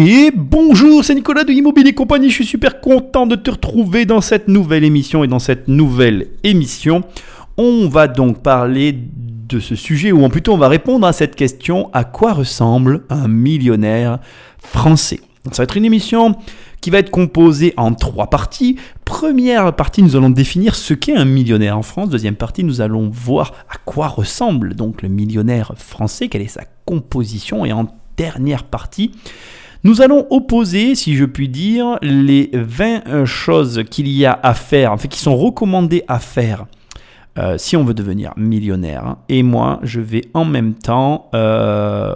Et bonjour, c'est Nicolas de Immobilier Compagnie. Je suis super content de te retrouver dans cette nouvelle émission. Et dans cette nouvelle émission, on va donc parler de ce sujet, ou plutôt on va répondre à cette question à quoi ressemble un millionnaire français? Ça va être une émission qui va être composée en trois parties. Première partie, nous allons définir ce qu'est un millionnaire en France. Deuxième partie, nous allons voir à quoi ressemble donc le millionnaire français, quelle est sa composition. Et en dernière partie, nous allons opposer, si je puis dire, les 20 choses qu'il y a à faire, en fait, qui sont recommandées à faire euh, si on veut devenir millionnaire. Et moi, je vais en même temps euh,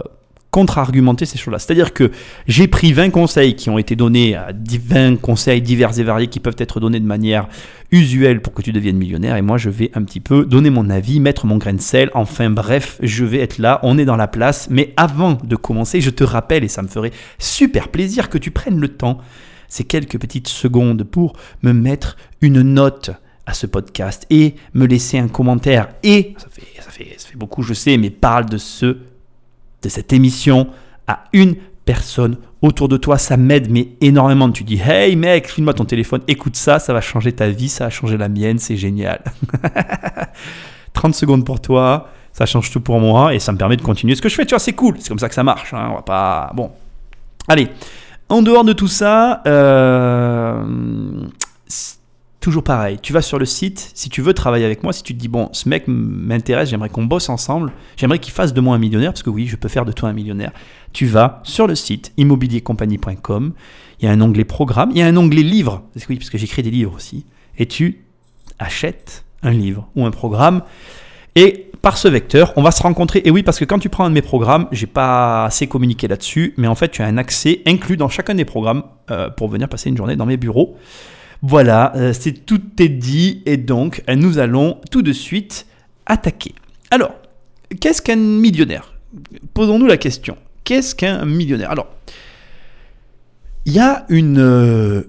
contre-argumenter ces choses-là. C'est-à-dire que j'ai pris 20 conseils qui ont été donnés, 20 conseils divers et variés qui peuvent être donnés de manière usuelle pour que tu deviennes millionnaire, et moi je vais un petit peu donner mon avis, mettre mon grain de sel, enfin bref, je vais être là, on est dans la place, mais avant de commencer, je te rappelle, et ça me ferait super plaisir que tu prennes le temps, ces quelques petites secondes pour me mettre une note à ce podcast et me laisser un commentaire. Et ça fait, ça fait, ça fait beaucoup je sais mais parle de ce de cette émission à une personne autour de toi. Ça m'aide mais énormément. Tu dis Hey mec, filme-moi ton téléphone, écoute ça, ça va changer ta vie, ça va changer la mienne, c'est génial. 30 secondes pour toi, ça change tout pour moi et ça me permet de continuer ce que je fais. Tu vois, c'est cool, c'est comme ça que ça marche. Hein. On va pas. Bon. Allez, en dehors de tout ça, euh, toujours pareil, tu vas sur le site, si tu veux travailler avec moi, si tu te dis, bon, ce mec m'intéresse, j'aimerais qu'on bosse ensemble, j'aimerais qu'il fasse de moi un millionnaire, parce que oui, je peux faire de toi un millionnaire, tu vas sur le site immobiliercompagnie.com, il y a un onglet programme, il y a un onglet livre, parce que oui, parce que j'écris des livres aussi, et tu achètes un livre ou un programme, et par ce vecteur, on va se rencontrer. Et oui, parce que quand tu prends un de mes programmes, j'ai pas assez communiqué là-dessus, mais en fait, tu as un accès inclus dans chacun des programmes euh, pour venir passer une journée dans mes bureaux. Voilà, euh, c'est tout est dit et donc euh, nous allons tout de suite attaquer. Alors, qu'est-ce qu'un millionnaire? Posons-nous la question. Qu'est-ce qu'un millionnaire? Alors, il y a une... Euh,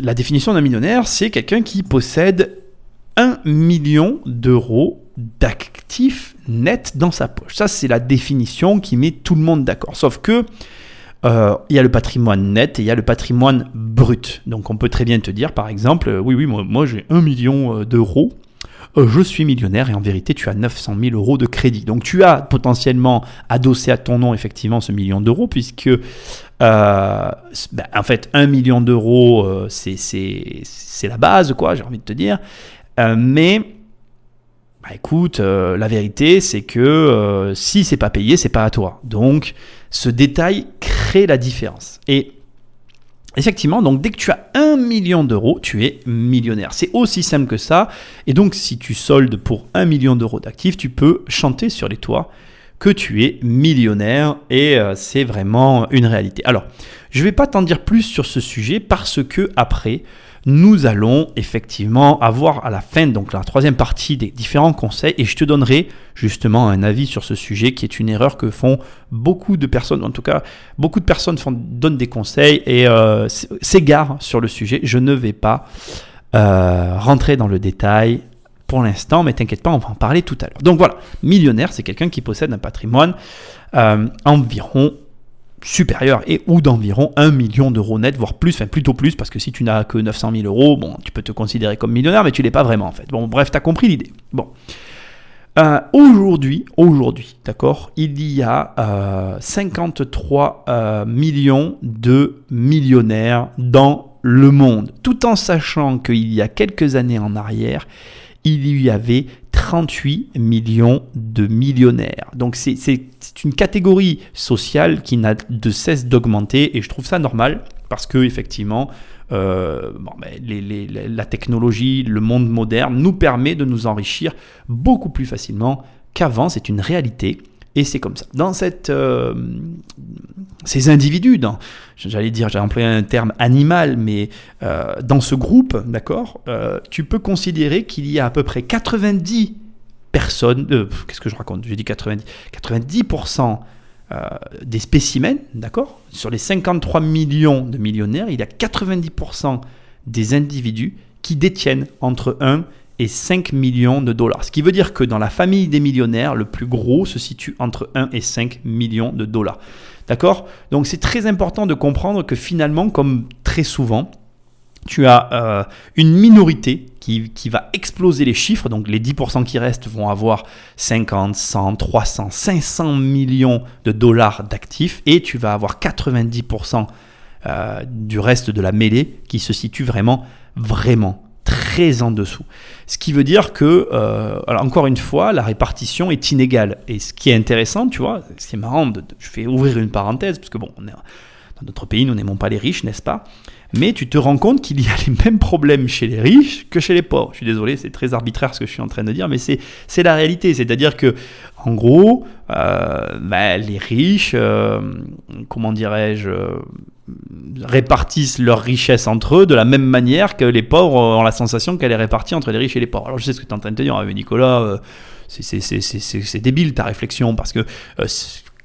la définition d'un millionnaire, c'est quelqu'un qui possède un million d'euros d'actifs nets dans sa poche. Ça, c'est la définition qui met tout le monde d'accord. Sauf que euh, il y a le patrimoine net et il y a le patrimoine brut. Donc on peut très bien te dire, par exemple, euh, oui, oui, moi, j'ai un million euh, d'euros, je suis millionnaire et en vérité tu as 900 000 euros de crédit. Donc tu as potentiellement adossé à ton nom effectivement ce million d'euros puisque ben, en fait un million d'euros c'est la base quoi, j'ai envie de te dire. mais bah, écoute, la vérité c'est que si c'est pas payé, c'est pas à toi. Donc ce détail crée la différence. Et effectivement, donc dès que tu as un million d'euros, tu es millionnaire. C'est aussi simple que ça. Et donc si tu soldes pour un million d'euros d'actifs, tu peux chanter sur les toits que tu es millionnaire et euh, c'est vraiment une réalité. Alors, je ne vais pas t'en dire plus sur ce sujet parce que après, nous allons effectivement avoir à la fin, donc la troisième partie des différents conseils, et je te donnerai justement un avis sur ce sujet qui est une erreur que font beaucoup de personnes, en tout cas beaucoup de personnes font, donnent des conseils et euh, s'égarent sur le sujet. Je ne vais pas euh, rentrer dans le détail pour l'instant, mais t'inquiète pas, on va en parler tout à l'heure. Donc voilà, millionnaire, c'est quelqu'un qui possède un patrimoine euh, environ supérieur et ou d'environ 1 million d'euros net, voire plus, enfin plutôt plus, parce que si tu n'as que 900 000 euros, bon, tu peux te considérer comme millionnaire, mais tu l'es pas vraiment en fait. Bon, bref, tu as compris l'idée. Bon. Euh, aujourd'hui, aujourd'hui, d'accord, il y a 53 euh, euh, millions de millionnaires dans le monde, tout en sachant qu'il y a quelques années en arrière, il y avait 38 millions de millionnaires. Donc c'est une catégorie sociale qui n'a de cesse d'augmenter et je trouve ça normal parce que effectivement euh, ben, la technologie, le monde moderne nous permet de nous enrichir beaucoup plus facilement qu'avant, c'est une réalité. Et c'est comme ça. Dans euh, ces individus, j'allais dire, j'ai employé un terme animal, mais euh, dans ce groupe, d'accord, euh, tu peux considérer qu'il y a à peu près 90 personnes, qu'est-ce que je raconte? J'ai dit 90, 90% des spécimens, d'accord? Sur les 53 millions de millionnaires, il y a 90% des individus qui détiennent entre 1 et 5 millions de dollars. Ce qui veut dire que dans la famille des millionnaires, le plus gros se situe entre 1 et 5 millions de dollars. D'accord? Donc c'est très important de comprendre que finalement, comme très souvent, tu as euh, une minorité qui, va exploser les chiffres, donc les 10% qui restent vont avoir 50, 100, 300, 500 millions de dollars d'actifs, et tu vas avoir 90% euh, du reste de la mêlée qui se situe vraiment, vraiment très en dessous. Ce qui veut dire que, euh, encore une fois, la répartition est inégale. Et ce qui est intéressant, tu vois, c'est marrant, de, je vais ouvrir une parenthèse, parce que bon, dans notre pays, nous n'aimons pas les riches, n'est-ce pas? Mais tu te rends compte qu'il y a les mêmes problèmes chez les riches que chez les pauvres. Je suis désolé, c'est très arbitraire ce que je suis en train de dire, mais c'est la réalité. C'est-à-dire que, en gros, euh, bah, les riches, euh, comment dirais-je, répartissent leur richesse entre eux de la même manière que les pauvres ont la sensation qu'elle est répartie entre les riches et les pauvres. Alors je sais ce que tu es en train de te dire, hein, mais Nicolas, c'est débile ta réflexion, parce que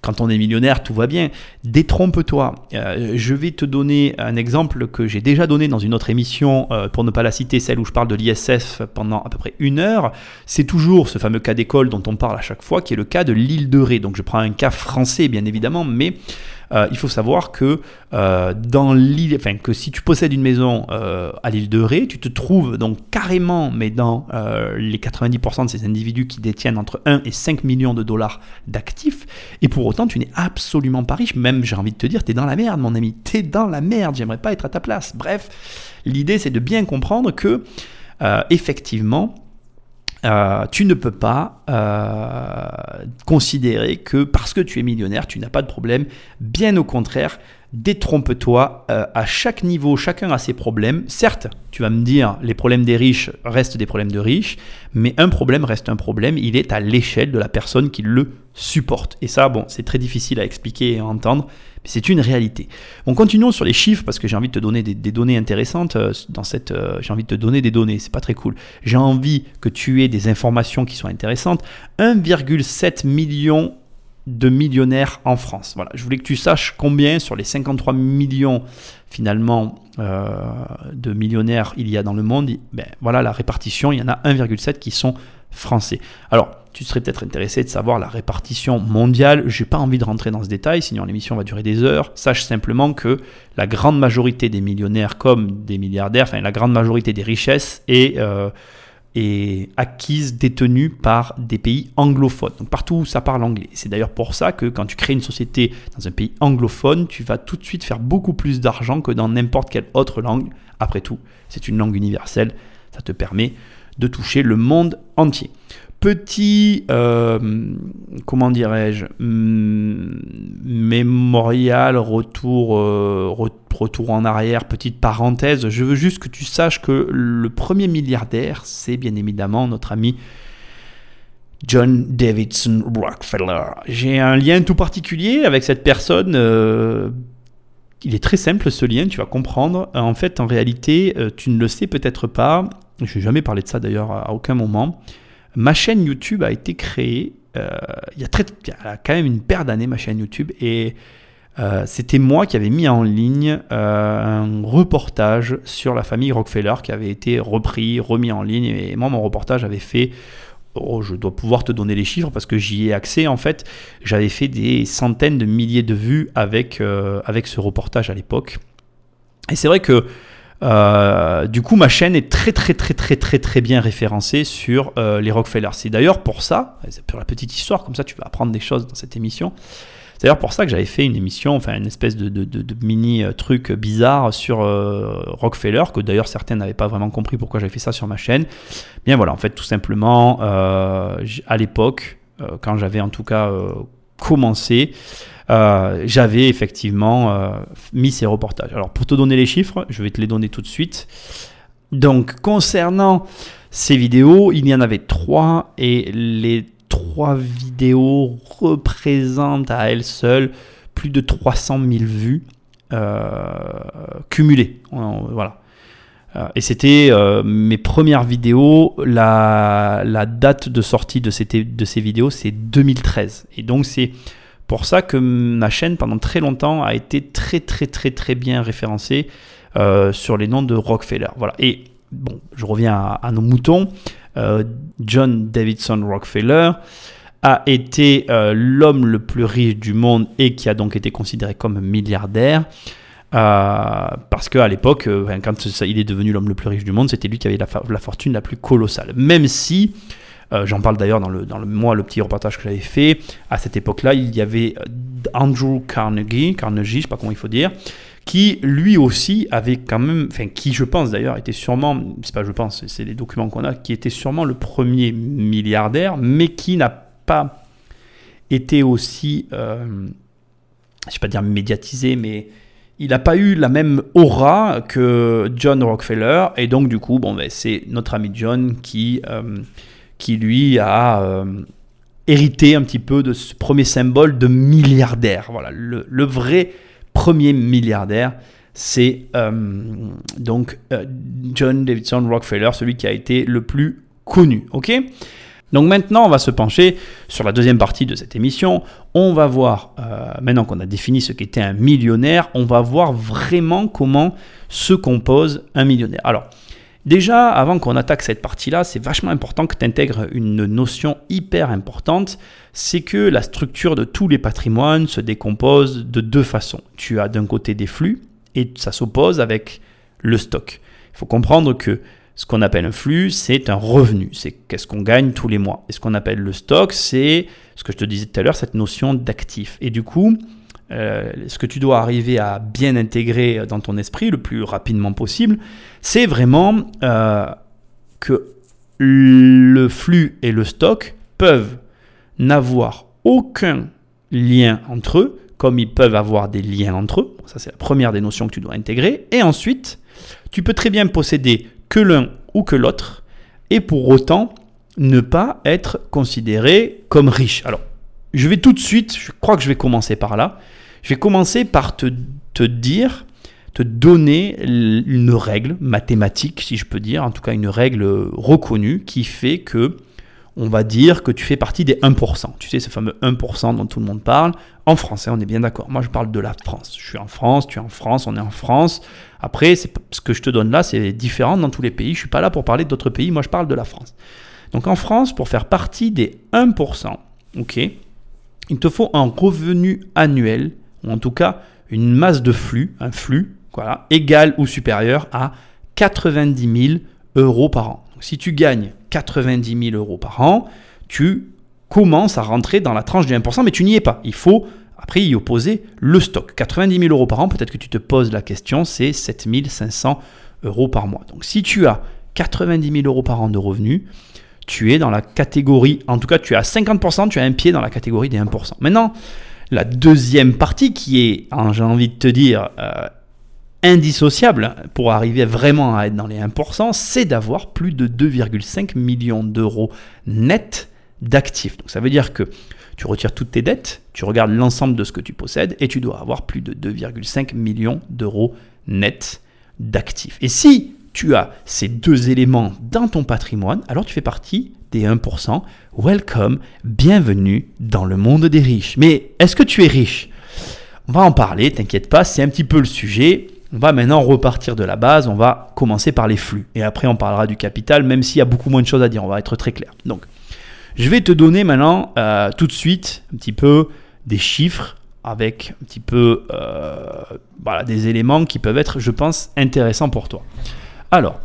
quand on est millionnaire, tout va bien. Détrompe-toi. Euh, je vais te donner un exemple que j'ai déjà donné dans une autre émission, euh, pour ne pas la citer, celle où je parle de l'ISF pendant à peu près une heure. C'est toujours ce fameux cas d'école dont on parle à chaque fois, qui est le cas de l'île de Ré. Donc je prends un cas français, bien évidemment, mais euh, il faut savoir que euh, dans enfin que si tu possèdes une maison euh, à l'île de Ré, tu te trouves donc carrément, mais dans les 90% de ces individus qui détiennent entre 1 et 5 millions de dollars d'actifs, et pour autant tu n'es absolument pas riche. Même j'ai envie de te dire, tu es dans la merde, mon ami, tu es dans la merde. J'aimerais pas être à ta place. Bref, l'idée c'est de bien comprendre que effectivement euh, tu ne peux pas euh, considérer que parce que tu es millionnaire, tu n'as pas de problème. Bien au contraire, détrompe-toi. Euh, à chaque niveau, chacun a ses problèmes. Certes, tu vas me dire, les problèmes des riches restent des problèmes de riches, mais un problème reste un problème. Il est à l'échelle de la personne qui le supporte. Et ça, bon, c'est très difficile à expliquer et à entendre, c'est une réalité. Bon, continuons sur les chiffres parce que j'ai envie de te donner des, données intéressantes euh, dans cette. Euh, j'ai envie de te donner des données, c'est pas très cool. J'ai envie que tu aies des informations qui sont intéressantes. 1,7 million de millionnaires en France. Voilà, je voulais que tu saches combien sur les 53 millions finalement euh, de millionnaires il y a dans le monde. Ben, voilà la répartition, il y en a 1,7 qui sont français. Alors, tu serais peut-être intéressé de savoir la répartition mondiale. Je n'ai pas envie de rentrer dans ce détail, sinon l'émission va durer des heures. Sache simplement que la grande majorité des millionnaires comme des milliardaires, enfin la grande majorité des richesses est, euh, est acquise, détenue par des pays anglophones. Donc partout où ça parle anglais. C'est d'ailleurs pour ça que quand tu crées une société dans un pays anglophone, tu vas tout de suite faire beaucoup plus d'argent que dans n'importe quelle autre langue. Après tout, c'est une langue universelle. Ça te permet de toucher le monde entier. Petit, euh, comment dirais-je, hmm, mémorial, retour, euh, retour en arrière, petite parenthèse. Je veux juste que tu saches que le premier milliardaire, c'est bien évidemment notre ami John Davidson Rockefeller. J'ai un lien tout particulier avec cette personne. Euh, il est très simple ce lien, tu vas comprendre. En fait, en réalité, tu ne le sais peut-être pas. Je n'ai jamais parlé de ça d'ailleurs à aucun moment. Ma chaîne YouTube a été créée euh, il, y a quand même une paire d'années, ma chaîne YouTube, et euh, c'était moi qui avais mis en ligne euh, un reportage sur la famille Rockefeller qui avait été repris, remis en ligne. Et moi, mon reportage avait fait, oh, je dois pouvoir te donner les chiffres parce que j'y ai accès en fait. J'avais fait des centaines de milliers de vues avec, avec ce reportage à l'époque. Et c'est vrai que euh, du coup, ma chaîne est très très très très très très bien référencée sur euh, les Rockefeller. C'est d'ailleurs pour ça, c'est pour la petite histoire, comme ça tu vas apprendre des choses dans cette émission. C'est d'ailleurs pour ça que j'avais fait une émission, enfin une espèce de, mini euh, truc bizarre sur Rockefeller, que d'ailleurs certains n'avaient pas vraiment compris pourquoi j'avais fait ça sur ma chaîne. Bien voilà, en fait tout simplement, à l'époque, quand j'avais en tout cas commencé, euh, j'avais effectivement euh, mis ces reportages. Alors pour te donner les chiffres, je vais te les donner tout de suite. Donc concernant ces vidéos, il y en avait trois et les trois vidéos représentent à elles seules plus de 300 000 vues euh, cumulées. Voilà. Et c'était mes premières vidéos. La, date de sortie de, ces vidéos, c'est 2013. Et donc, c'est pour ça que ma chaîne, pendant très longtemps, a été très très très très bien référencée euh, sur les noms de Rockefeller. Voilà. Et bon, je reviens à, nos moutons. Euh, John Davidson Rockefeller a été euh, l'homme le plus riche du monde et qui a donc été considéré comme milliardaire. Euh, parce qu'à l'époque, euh, quand il est devenu l'homme le plus riche du monde, c'était lui qui avait la, fortune la plus colossale. Même si, j'en parle d'ailleurs dans le, dans le, moi, le petit reportage que j'avais fait, à cette époque-là, il y avait Andrew Carnegie, Carnegie, je sais pas comment il faut dire, qui lui aussi avait quand même, enfin qui je pense d'ailleurs était sûrement, c'est pas je pense, c'est les documents qu'on a, qui était sûrement le premier milliardaire, mais qui n'a pas été aussi, euh, je vais pas dire médiatisé, mais il n'a pas eu la même aura que John Rockefeller, et donc du coup, bon, ben, c'est notre ami John qui, euh, qui lui a euh, hérité un petit peu de ce premier symbole de milliardaire. Voilà, le, vrai premier milliardaire, c'est euh, donc John Davidson Rockefeller, celui qui a été le plus connu. Ok? Donc maintenant, on va se pencher sur la deuxième partie de cette émission. On va voir, euh, maintenant qu'on a défini ce qu'était un millionnaire, on va voir vraiment comment se compose un millionnaire. Alors, déjà, avant qu'on attaque cette partie-là, c'est vachement important que tu intègres une notion hyper importante, c'est que la structure de tous les patrimoines se décompose de deux façons. Tu as d'un côté des flux et ça s'oppose avec le stock. Il faut comprendre que ce qu'on appelle un flux, c'est un revenu, c'est qu'est-ce qu'on gagne tous les mois. Et ce qu'on appelle le stock, c'est ce que je te disais tout à l'heure, cette notion d'actif. Et du coup, euh, ce que tu dois arriver à bien intégrer dans ton esprit le plus rapidement possible, c'est vraiment euh, que le flux et le stock peuvent n'avoir aucun lien entre eux, comme ils peuvent avoir des liens entre eux. Ça, c'est la première des notions que tu dois intégrer. Et ensuite, tu peux très bien posséder que l'un ou que l'autre, et pour autant ne pas être considéré comme riche. Alors, je vais tout de suite, je crois que je vais commencer par là. Je vais commencer par te, te dire, te donner une règle mathématique, si je peux dire, en tout cas une règle reconnue qui fait que on va dire que tu fais partie des 1%. Tu sais, ce fameux 1% dont tout le monde parle. En français, on est bien d'accord. Moi, je parle de la France. Je suis en France, tu es en France, on est en France. Après, ce que je te donne là, c'est différent dans tous les pays. Je ne suis pas là pour parler d'autres pays. Moi, je parle de la France. Donc, en France, pour faire partie des 1%, ok, il te faut un revenu annuel, ou en tout cas une masse de flux, un flux, voilà, égal ou supérieur à 90 000 euros par an. Si tu gagnes 90 000 euros par an, tu commences à rentrer dans la tranche du 1%, mais tu n'y es pas. Il faut après y opposer le stock. 90 000 euros par an, peut-être que tu te poses la question, c'est 7 500 euros par mois. Donc si tu as 90 000 euros par an de revenus, tu es dans la catégorie, en tout cas tu as 50%, tu as un pied dans la catégorie des 1%. Maintenant, la deuxième partie qui est, j'ai envie de te dire, euh, indissociable pour arriver vraiment à être dans les 1%, c'est d'avoir plus de 2,5 millions d'euros nets d'actifs. Donc ça veut dire que tu retires toutes tes dettes, tu regardes l'ensemble de ce que tu possèdes et tu dois avoir plus de 2,5 millions d'euros nets d'actifs. Et si tu as ces deux éléments dans ton patrimoine, alors tu fais partie des 1%. Welcome, bienvenue dans le monde des riches. Mais est-ce que tu es riche? On va en parler, t'inquiète pas, c'est un petit peu le sujet. On va maintenant repartir de la base, on va commencer par les flux. Et après, on parlera du capital, même s'il y a beaucoup moins de choses à dire, on va être très clair. Donc, je vais te donner maintenant euh, tout de suite un petit peu des chiffres avec un petit peu euh, des éléments qui peuvent être, je pense, intéressants pour toi. Alors,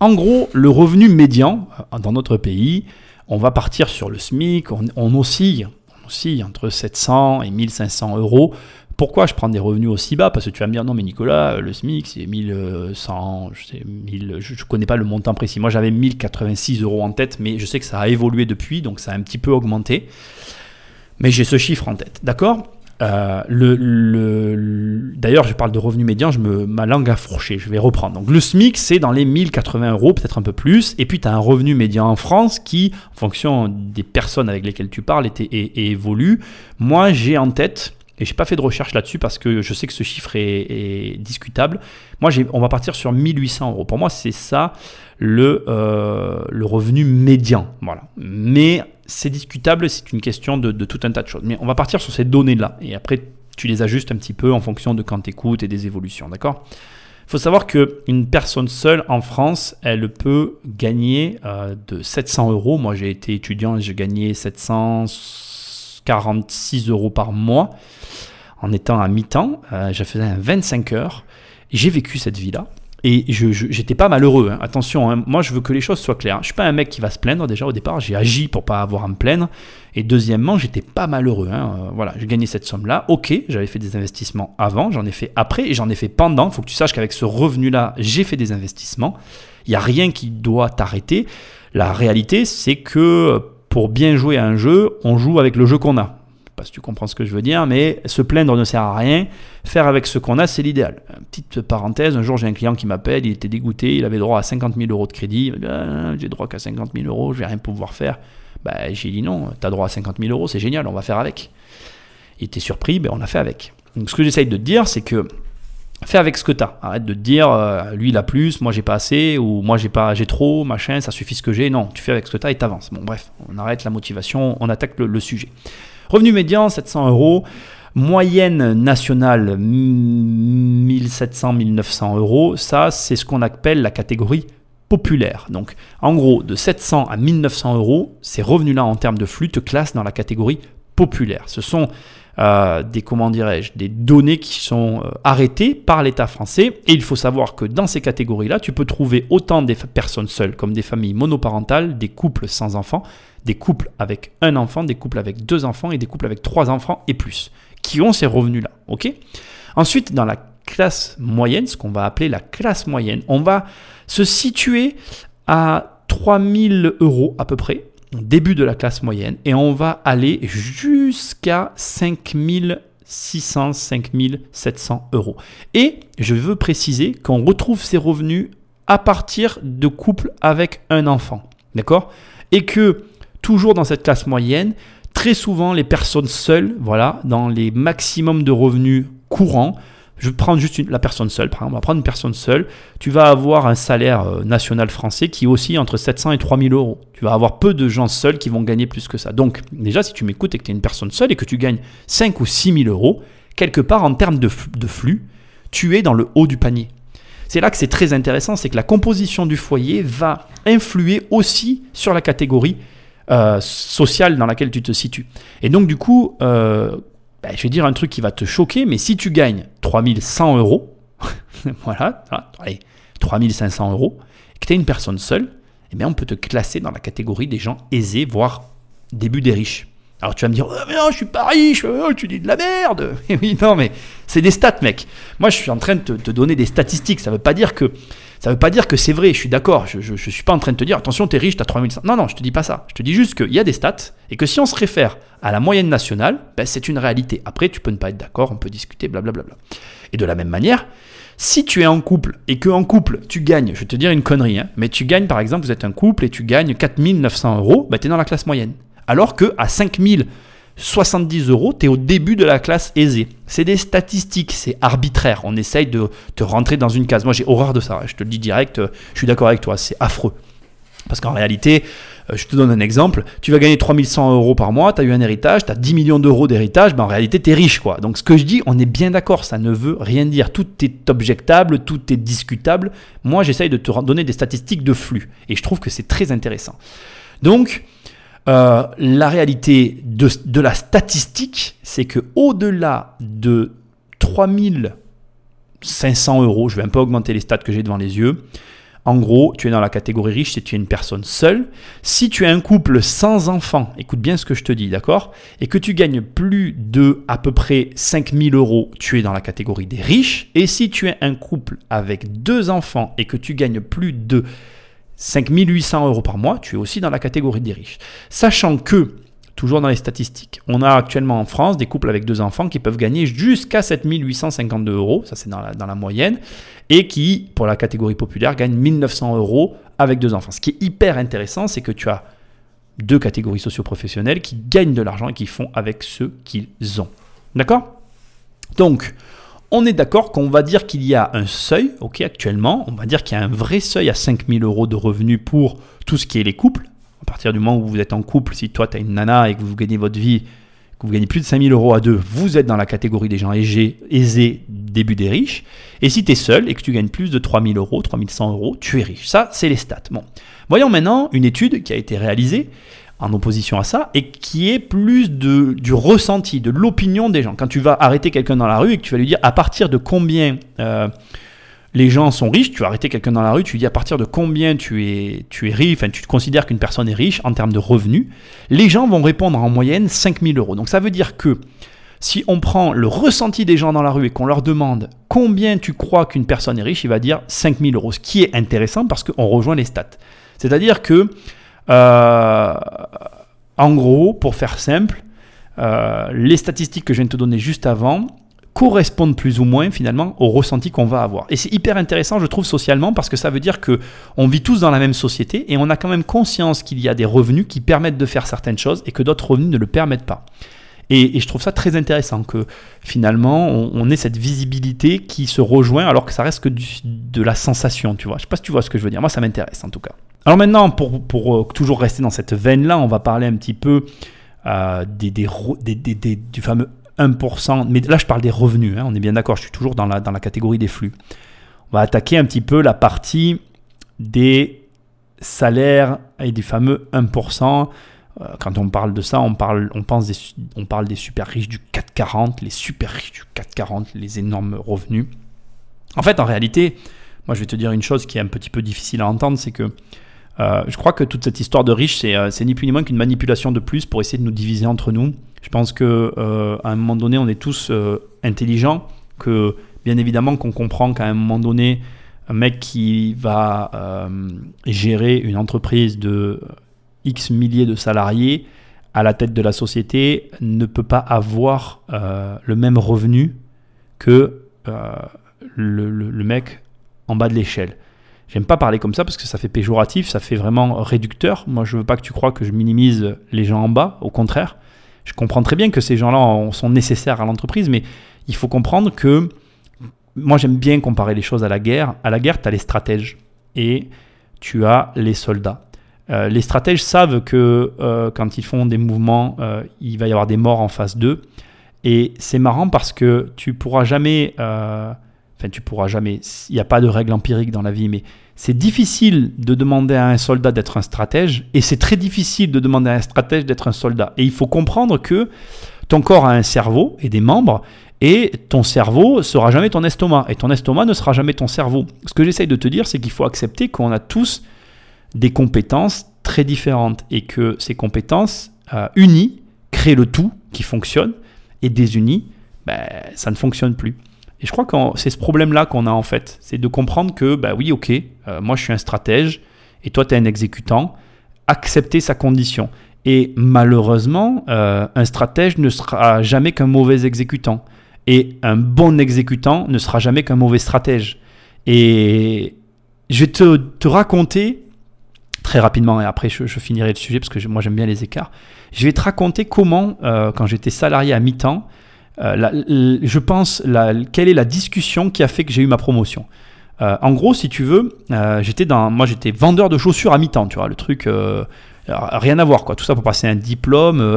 en gros, le revenu médian euh, dans notre pays, on va partir sur le SMIC, on, oscille, on oscille entre 700 et 1500 euros pourquoi je prends des revenus aussi bas? Parce que tu vas me dire, non mais Nicolas, le SMIC c'est 1100, je sais, 1000, je connais pas le montant précis. Moi j'avais 1086 euros en tête, mais je sais que ça a évolué depuis, donc ça a un petit peu augmenté. Mais j'ai ce chiffre en tête, d'accord? Euh, le, D'ailleurs, je parle de revenus médians, je me, ma langue a fourché, je vais reprendre. Donc le SMIC, c'est dans les 1080 euros, peut-être un peu plus. Et puis tu as un revenu médian en France qui, en fonction des personnes avec lesquelles tu parles, évolue. Moi, j'ai en tête et je n'ai pas fait de recherche là-dessus parce que je sais que ce chiffre est, discutable. Moi, on va partir sur 1800 euros. Pour moi, c'est ça le, euh, le revenu médian. Voilà. Mais c'est discutable, c'est une question de, tout un tas de choses. Mais on va partir sur ces données-là. Et après, tu les ajustes un petit peu en fonction de quand tu écoutes et des évolutions. D'accord? Il faut savoir qu'une personne seule en France, elle peut gagner euh, de 700 euros. Moi, j'ai été étudiant et j'ai gagné 746 euros par mois en étant à mi-temps. Euh, je faisais 25 heures. J'ai vécu cette vie-là. Et je j'étais pas malheureux. Hein. Attention, hein. moi je veux que les choses soient claires. Je suis pas un mec qui va se plaindre déjà au départ. J'ai agi pour pas avoir à me plaindre. Et deuxièmement, j'étais pas malheureux. Hein. Euh, voilà, j'ai gagné cette somme-là. Ok, j'avais fait des investissements avant, j'en ai fait après et j'en ai fait pendant. Il faut que tu saches qu'avec ce revenu-là, j'ai fait des investissements. Il n'y a rien qui doit t'arrêter. La réalité, c'est que pour bien jouer à un jeu, on joue avec le jeu qu'on a pas si tu comprends ce que je veux dire, mais se plaindre ne sert à rien. Faire avec ce qu'on a, c'est l'idéal. Petite parenthèse, un jour j'ai un client qui m'appelle, il était dégoûté, il avait droit à 50 000 euros de crédit. Ah, j'ai droit qu'à 50 000 euros, je vais rien pouvoir faire. Bah, j'ai dit non, tu as droit à 50 000 euros, c'est génial, on va faire avec. Il était surpris, mais on a fait avec. Donc ce que j'essaye de te dire, c'est que fais avec ce que tu as. Arrête de te dire, euh, lui il a plus, moi j'ai pas assez, ou moi j'ai pas j'ai trop, machin, ça suffit ce que j'ai. Non, tu fais avec ce que tu as et t'avances. Bon bref, on arrête la motivation, on attaque le sujet. Revenu médian, 700 euros. Moyenne nationale, 1700-1900 euros. Ça, c'est ce qu'on appelle la catégorie populaire. Donc, en gros, de 700 à 1900 euros, ces revenus-là en termes de flux te classent dans la catégorie populaire. Ce sont euh, des, comment dirais-je, des données qui sont euh, arrêtées par l'État français. Et il faut savoir que dans ces catégories-là, tu peux trouver autant des personnes seules comme des familles monoparentales, des couples sans enfants, des couples avec un enfant, des couples avec deux enfants et des couples avec trois enfants et plus, qui ont ces revenus-là. Ensuite, dans la classe moyenne, ce qu'on va appeler la classe moyenne, on va se situer à 3000 euros à peu près, début de la classe moyenne, et on va aller jusqu'à 5600, 5700 euros. Et je veux préciser qu'on retrouve ces revenus à partir de couples avec un enfant. D'accord? Et que toujours dans cette classe moyenne, très souvent les personnes seules, voilà, dans les maximums de revenus courants, je vais prendre juste la personne seule, par exemple, on va prendre une personne seule, tu vas avoir un salaire euh, national français qui oscille entre 700 et 3000 euros. Tu vas avoir peu de gens seuls qui vont gagner plus que ça. Donc, déjà, si tu m'écoutes et que tu es une personne seule et que tu gagnes 5 ou 6 000 euros, quelque part en termes de, flux, tu es dans le haut du panier. C'est là que c'est très intéressant, c'est que la composition du foyer va influer aussi sur la catégorie euh, sociale dans laquelle tu te situes. Et donc, du coup, euh, ben, je vais dire un truc qui va te choquer, mais si tu gagnes 3100 euros, voilà, allez, 3500 euros, et que tu es une personne seule, eh bien, on peut te classer dans la catégorie des gens aisés, voire début des riches. Alors tu vas me dire, oh, mais non, je suis pas riche, oh, tu dis de la merde. oui, non, mais c'est des stats, mec. Moi, je suis en train de te, donner des statistiques. Ça veut pas dire que ça ne veut pas dire que c'est vrai, je suis d'accord, je ne suis pas en train de te dire attention, tu es riche, tu as 3500. Non, non, je te dis pas ça. Je te dis juste qu'il y a des stats et que si on se réfère à la moyenne nationale, ben, c'est une réalité. Après, tu peux ne pas être d'accord, on peut discuter, blablabla. Et de la même manière, si tu es en couple et que en couple tu gagnes, je vais te dire une connerie, hein, mais tu gagnes par exemple, vous êtes un couple et tu gagnes 4900 euros, ben, tu es dans la classe moyenne. Alors que à 5000 70 euros, tu es au début de la classe aisée. C'est des statistiques, c'est arbitraire. On essaye de te rentrer dans une case. Moi, j'ai horreur de ça. Je te le dis direct, euh, je suis d'accord avec toi, c'est affreux. Parce qu'en réalité, euh, je te donne un exemple, tu vas gagner 3100 euros par mois, tu as eu un héritage, tu as 10 millions d'euros d'héritage, ben en réalité, tu es riche. quoi. Donc ce que je dis, on est bien d'accord, ça ne veut rien dire. Tout est objectable, tout est discutable. Moi, j'essaye de te donner des statistiques de flux. Et je trouve que c'est très intéressant. Donc, euh, la réalité de, la statistique, c'est que au-delà de 3500 euros, je vais un peu augmenter les stats que j'ai devant les yeux. En gros, tu es dans la catégorie riche si tu es une personne seule. Si tu es un couple sans enfants, écoute bien ce que je te dis, d'accord? Et que tu gagnes plus de à peu près 5000 euros, tu es dans la catégorie des riches. Et si tu es un couple avec deux enfants et que tu gagnes plus de 5800 euros par mois, tu es aussi dans la catégorie des riches. Sachant que, toujours dans les statistiques, on a actuellement en France des couples avec deux enfants qui peuvent gagner jusqu'à 7852 euros, ça c'est dans la, moyenne, et qui, pour la catégorie populaire, gagnent 1900 euros avec deux enfants. Ce qui est hyper intéressant, c'est que tu as deux catégories socio-professionnelles qui gagnent de l'argent et qui font avec ce qu'ils ont. D'accord? Donc, on est d'accord qu'on va dire qu'il y a un seuil, ok, actuellement, on va dire qu'il y a un vrai seuil à 5000 euros de revenus pour tout ce qui est les couples. À partir du moment où vous êtes en couple, si toi tu as une nana et que vous gagnez votre vie, que vous gagnez plus de 5000 euros à deux, vous êtes dans la catégorie des gens aisés, aisés début des riches. Et si tu es seul et que tu gagnes plus de 3000 euros, 3100 euros, tu es riche. Ça, c'est les stats. Bon. Voyons maintenant une étude qui a été réalisée en opposition à ça et qui est plus de, du ressenti, de l'opinion des gens. Quand tu vas arrêter quelqu'un dans la rue et que tu vas lui dire à partir de combien euh, les gens sont riches, tu vas arrêter quelqu'un dans la rue, tu lui dis à partir de combien tu es, tu es riche, enfin tu considères qu'une personne est riche en termes de revenus, les gens vont répondre en moyenne 5000 euros. Donc ça veut dire que si on prend le ressenti des gens dans la rue et qu'on leur demande combien tu crois qu'une personne est riche, il va dire 5000 euros. Ce qui est intéressant parce qu'on rejoint les stats. C'est-à-dire que, en gros, pour faire simple, euh, les statistiques que je viens de te donner juste avant correspondent plus ou moins finalement au ressenti qu'on va avoir. Et c'est hyper intéressant, je trouve, socialement, parce que ça veut dire que on vit tous dans la même société et on a quand même conscience qu'il y a des revenus qui permettent de faire certaines choses et que d'autres revenus ne le permettent pas. Et, je trouve ça très intéressant que finalement on, ait cette visibilité qui se rejoint alors que ça reste que de la sensation, tu vois. Je sais pas si tu vois ce que je veux dire. Moi, ça m'intéresse en tout cas. Alors maintenant, pour, euh, toujours rester dans cette veine-là, on va parler un petit peu euh, des, du fameux 1%. Mais là, je parle des revenus. Hein, on est bien d'accord, je suis toujours dans la, dans la catégorie des flux. On va attaquer un petit peu la partie des salaires et des fameux 1%. Euh, quand on parle de ça, on parle, on pense on parle des super riches du 440, les super riches du 440, les énormes revenus. En fait, en réalité, moi je vais te dire une chose qui est un petit peu difficile à entendre, c'est que euh, je crois que toute cette histoire de riches, euh, c'est ni plus ni moins qu'une manipulation de plus pour essayer de nous diviser entre nous. Je pense que à un moment donné, on est tous intelligents, que bien évidemment qu'on comprend qu'à un moment donné, un mec qui va gérer une entreprise de X milliers de salariés à la tête de la société ne peut pas avoir euh, le même revenu que euh, le, mec en bas de l'échelle. J'aime pas parler comme ça parce que ça fait péjoratif, ça fait vraiment réducteur. Moi, je veux pas que tu crois que je minimise les gens en bas, au contraire. Je comprends très bien que ces gens-là sont nécessaires à l'entreprise, mais il faut comprendre que moi, j'aime bien comparer les choses à la guerre. À la guerre, tu as les stratèges et tu as les soldats. Euh, les stratèges savent que euh, quand ils font des mouvements, euh, il va y avoir des morts en phase 2. Et c'est marrant parce que tu pourras jamais, enfin tu pourras jamais, il n'y a pas de règle empirique dans la vie, mais c'est difficile de demander à un soldat d'être un stratège et c'est très difficile de demander à un stratège d'être un soldat. Et il faut comprendre que ton corps a un cerveau et des membres et ton cerveau sera jamais ton estomac et ton estomac ne sera jamais ton cerveau. Ce que j'essaye de te dire, c'est qu'il faut accepter qu'on a tous des compétences très différentes et que ces compétences euh, unies créent le tout qui fonctionne et désunies, ben, ça ne fonctionne plus. Et je crois que c'est ce problème-là qu'on a en fait, c'est de comprendre que, bah oui, ok, euh, moi je suis un stratège et toi tu es un exécutant, accepter sa condition. Et malheureusement, euh, un stratège ne sera jamais qu'un mauvais exécutant. Et un bon exécutant ne sera jamais qu'un mauvais stratège. Et je vais te, te raconter très rapidement, et après je, finirai le sujet parce que moi j'aime bien les écarts. Je vais te raconter comment, euh, quand j'étais salarié à mi-temps, euh, je pense la, quelle est la discussion qui a fait que j'ai eu ma promotion. Euh, en gros, si tu veux, j'étais dans, moi j'étais vendeur de chaussures à mi-temps, tu vois, le truc, rien à voir quoi. Tout ça pour passer un diplôme.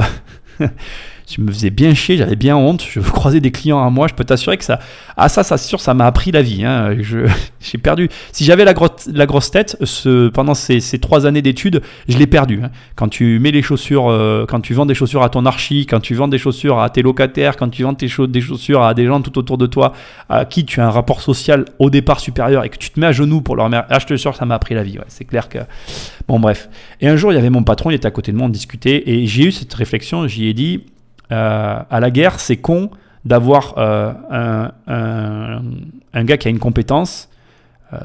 je me faisais bien chier, j'avais bien honte, je croisais des clients à moi, je peux t'assurer que ça, ah ça, ça sûr, ça m'a appris la vie. Hein. j'ai perdu. Si j'avais la, grosse, la grosse tête, pendant ces, trois années d'études, je l'ai perdu. Hein. Quand tu mets les chaussures, euh, quand tu vends des chaussures à ton archi, quand tu vends des chaussures à tes locataires, quand tu vends des chaussures à des gens tout autour de toi, à qui tu as un rapport social au départ supérieur et que tu te mets à genoux pour leur remercier, ah, je te jure, ça m'a appris la vie. C'est clair que, bon bref. Et un jour, il y avait mon patron, il était à côté de moi, on discutait et j'ai eu cette réflexion. J'y ai dit à la guerre, c'est con d'avoir euh, un, gars qui a une compétence euh,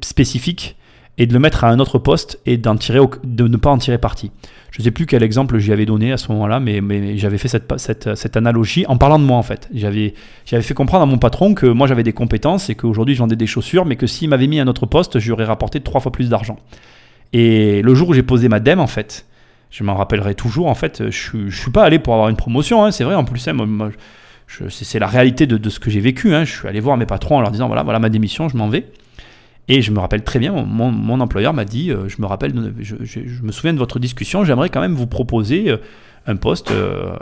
spécifique et de le mettre à un autre poste et tirer de ne pas en tirer parti. Je ne sais plus quel exemple j'y avais donné à ce moment-là, mais, j'avais fait cette, analogie en parlant de moi en fait. J'avais, j'avais fait comprendre à mon patron que moi j'avais des compétences et qu'aujourd'hui je vendais des chaussures, mais que s'il m'avait mis à un autre poste, j'aurais rapporté trois fois plus d'argent. Et le jour où j'ai posé ma dème en fait, je m'en rappellerai toujours. En fait, je ne suis pas allé pour avoir une promotion, hein, c'est vrai. En plus, hein, c'est la réalité de, ce que j'ai vécu. Hein. Je suis allé voir mes patrons en leur disant voilà, voilà ma démission, je m'en vais. Et je me rappelle très bien, mon, employeur m'a dit, euh, je me rappelle, je, me souviens de votre discussion, j'aimerais quand même vous proposer un poste,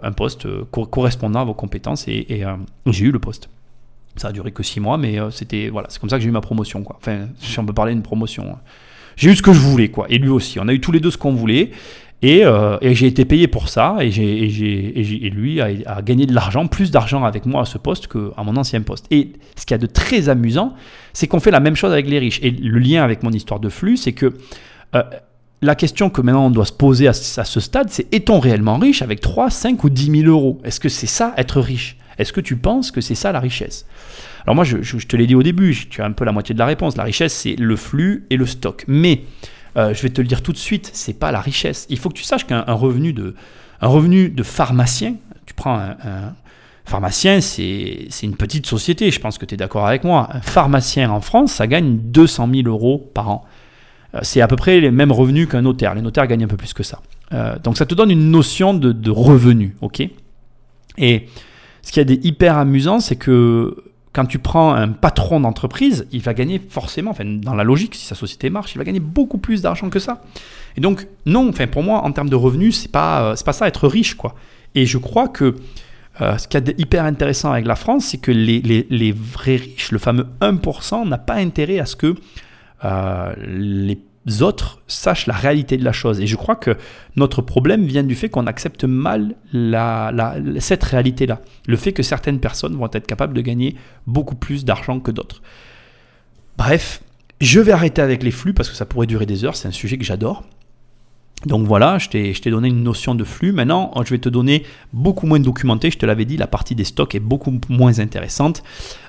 un poste correspondant à vos compétences et, j'ai eu le poste. Ça a duré que six mois, mais c'était voilà, c'est comme ça que j'ai eu ma promotion quoi. Enfin, si on peut parler d'une promotion, j'ai eu ce que je voulais quoi, et lui aussi. On a eu tous les deux ce qu'on voulait. Et, j'ai été payé pour ça, et, et, lui a, gagné de l'argent, plus d'argent avec moi à ce poste qu'à mon ancien poste. Et ce qu'il y a de très amusant, c'est qu'on fait la même chose avec les riches. Et le lien avec mon histoire de flux, c'est que euh, la question que maintenant on doit se poser à, ce stade, c'est est-on réellement riche avec 3, 5 ou 10 000 euros? Est-ce que c'est ça être riche? Est-ce que tu penses que c'est ça la richesse? Alors moi, je, te l'ai dit au début, tu as un peu la moitié de la réponse. La richesse, c'est le flux et le stock. Mais euh, je vais te le dire tout de suite, c'est pas la richesse. Il faut que tu saches qu'un revenu de, un revenu de pharmacien, tu prends un, pharmacien, c'est une petite société, je pense que tu es d'accord avec moi. Un pharmacien en France, ça gagne 200 000 euros par an. Euh, c'est à peu près les mêmes revenus qu'un notaire. Les notaires gagnent un peu plus que ça. Euh, donc ça te donne une notion de, de revenu, ok? Et ce qui est hyper amusant, c'est que quand tu prends un patron d'entreprise, il va gagner forcément, enfin, dans la logique, si sa société marche, il va gagner beaucoup plus d'argent que ça. Et donc, non, enfin, pour moi, en termes de revenus, c'est pas, euh, pas ça être riche, quoi. Et je crois que ce qui est hyper intéressant avec la France, c'est que les, les, les, vrais riches, le fameux 1%, n'a pas intérêt à ce que euh, les autres sachent la réalité de la chose. Et je crois que notre problème vient du fait qu'on accepte mal cette réalité-là. Le fait que certaines personnes vont être capables de gagner beaucoup plus d'argent que d'autres. Bref, je vais arrêter avec les flux parce que ça pourrait durer des heures. C'est un sujet que j'adore. Donc voilà, je t'ai donné une notion de flux. Maintenant, je vais te donner beaucoup moins documenté. Je te l'avais dit, la partie des stocks est beaucoup moins intéressante.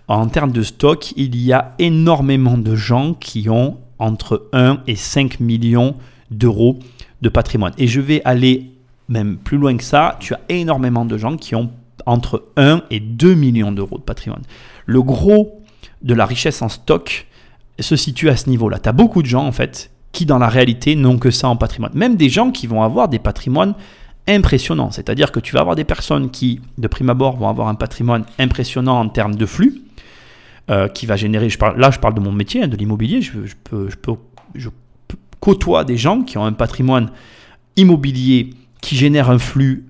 En termes de stock, il y a énormément de gens qui ont entre 1 et 5 millions d'euros de patrimoine. Et je vais aller même plus loin que ça. Tu as énormément de gens qui ont entre 1 et 2 millions d'euros de patrimoine. Le gros de la richesse en stock se situe à ce niveau-là. Tu as beaucoup de gens en fait qui dans la réalité n'ont que ça en patrimoine. Même des gens qui vont avoir des patrimoines impressionnants. C'est-à-dire que tu vas avoir des personnes qui, de prime abord, vont avoir un patrimoine impressionnant en termes de flux, euh, qui va générer, là je parle de mon métier, hein, de l'immobilier, je, peux, je, je côtoie des gens qui ont un patrimoine immobilier qui génère un flux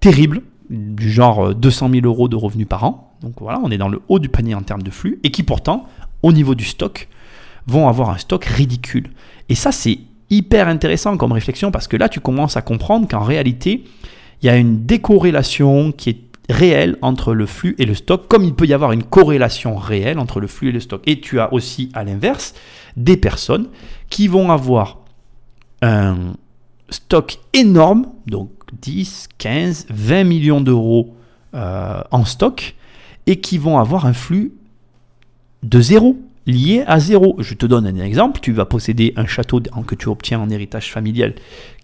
terrible, du genre 200 euh, 000 euros de revenus par an. Donc voilà, on est dans le haut du panier en termes de flux, et qui pourtant, au niveau du stock, vont avoir un stock ridicule. Et ça, c'est hyper intéressant comme réflexion parce que là, tu commences à comprendre qu'en réalité, il y a une décorrélation qui est réelle entre le flux et le stock, comme il peut y avoir une corrélation réelle entre le flux et le stock. Et tu as aussi, à l'inverse, des personnes qui vont avoir un stock énorme, donc 10, 15, 20 millions d'euros euh, en stock, et qui vont avoir un flux de zéro lié à zéro. Je te donne un exemple, tu vas posséder un château que tu obtiens en héritage familial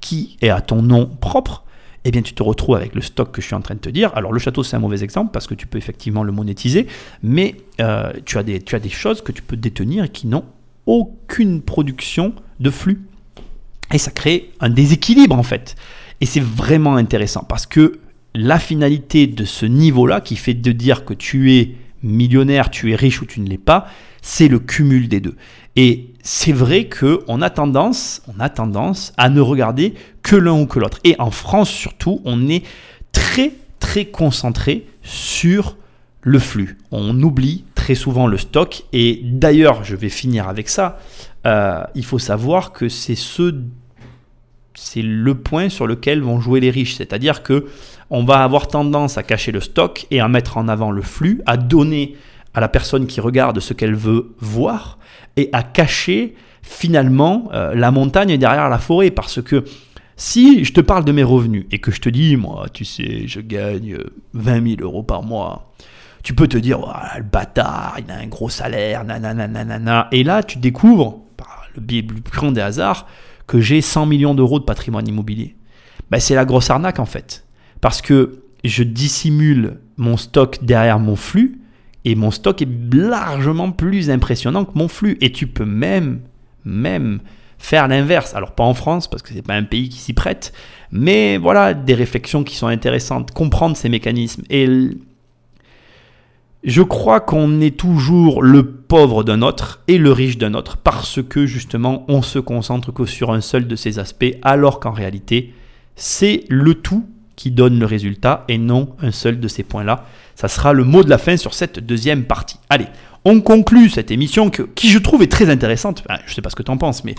qui est à ton nom propre, eh bien tu te retrouves avec le stock que je suis en train de te dire. Alors le château c'est un mauvais exemple parce que tu peux effectivement le monétiser, mais euh, tu, as des, tu as des choses que tu peux détenir qui n'ont aucune production de flux. Et ça crée un déséquilibre en fait. Et c'est vraiment intéressant parce que la finalité de ce niveau-là qui fait de dire que tu es millionnaire, tu es riche ou tu ne l'es pas, c'est le cumul des deux. Et c'est vrai que on a tendance, on a tendance à ne regarder que l'un ou que l'autre. Et en France surtout, on est très très concentré sur le flux. On oublie très souvent le stock. Et d'ailleurs, je vais finir avec ça. Euh, il faut savoir que c'est ce c'est le point sur lequel vont jouer les riches. C'est-à-dire que on va avoir tendance à cacher le stock et à mettre en avant le flux, à donner à la personne qui regarde ce qu'elle veut voir et à cacher finalement euh, la montagne derrière la forêt. Parce que si je te parle de mes revenus et que je te dis, moi, tu sais, je gagne 20 000 euros par mois, tu peux te dire, le bâtard, il a un gros salaire, nanana, Et là, tu découvres, par le plus grand des hasards, que j'ai 100 millions d'euros de patrimoine immobilier. Ben, c'est la grosse arnaque en fait. Parce que je dissimule mon stock derrière mon flux et mon stock est largement plus impressionnant que mon flux. Et tu peux même, même faire l'inverse. Alors pas en France, parce que c'est pas un pays qui s'y prête, mais voilà des réflexions qui sont intéressantes, comprendre ces mécanismes. Et je crois qu'on est toujours le pauvre d'un autre et le riche d'un autre, parce que justement on se concentre que sur un seul de ces aspects, alors qu'en réalité c'est le tout qui donne le résultat et non un seul de ces points-là. Ça sera le mot de la fin sur cette deuxième partie. Allez, on conclut cette émission qui je trouve est très intéressante. je ne sais pas ce que tu en penses, mais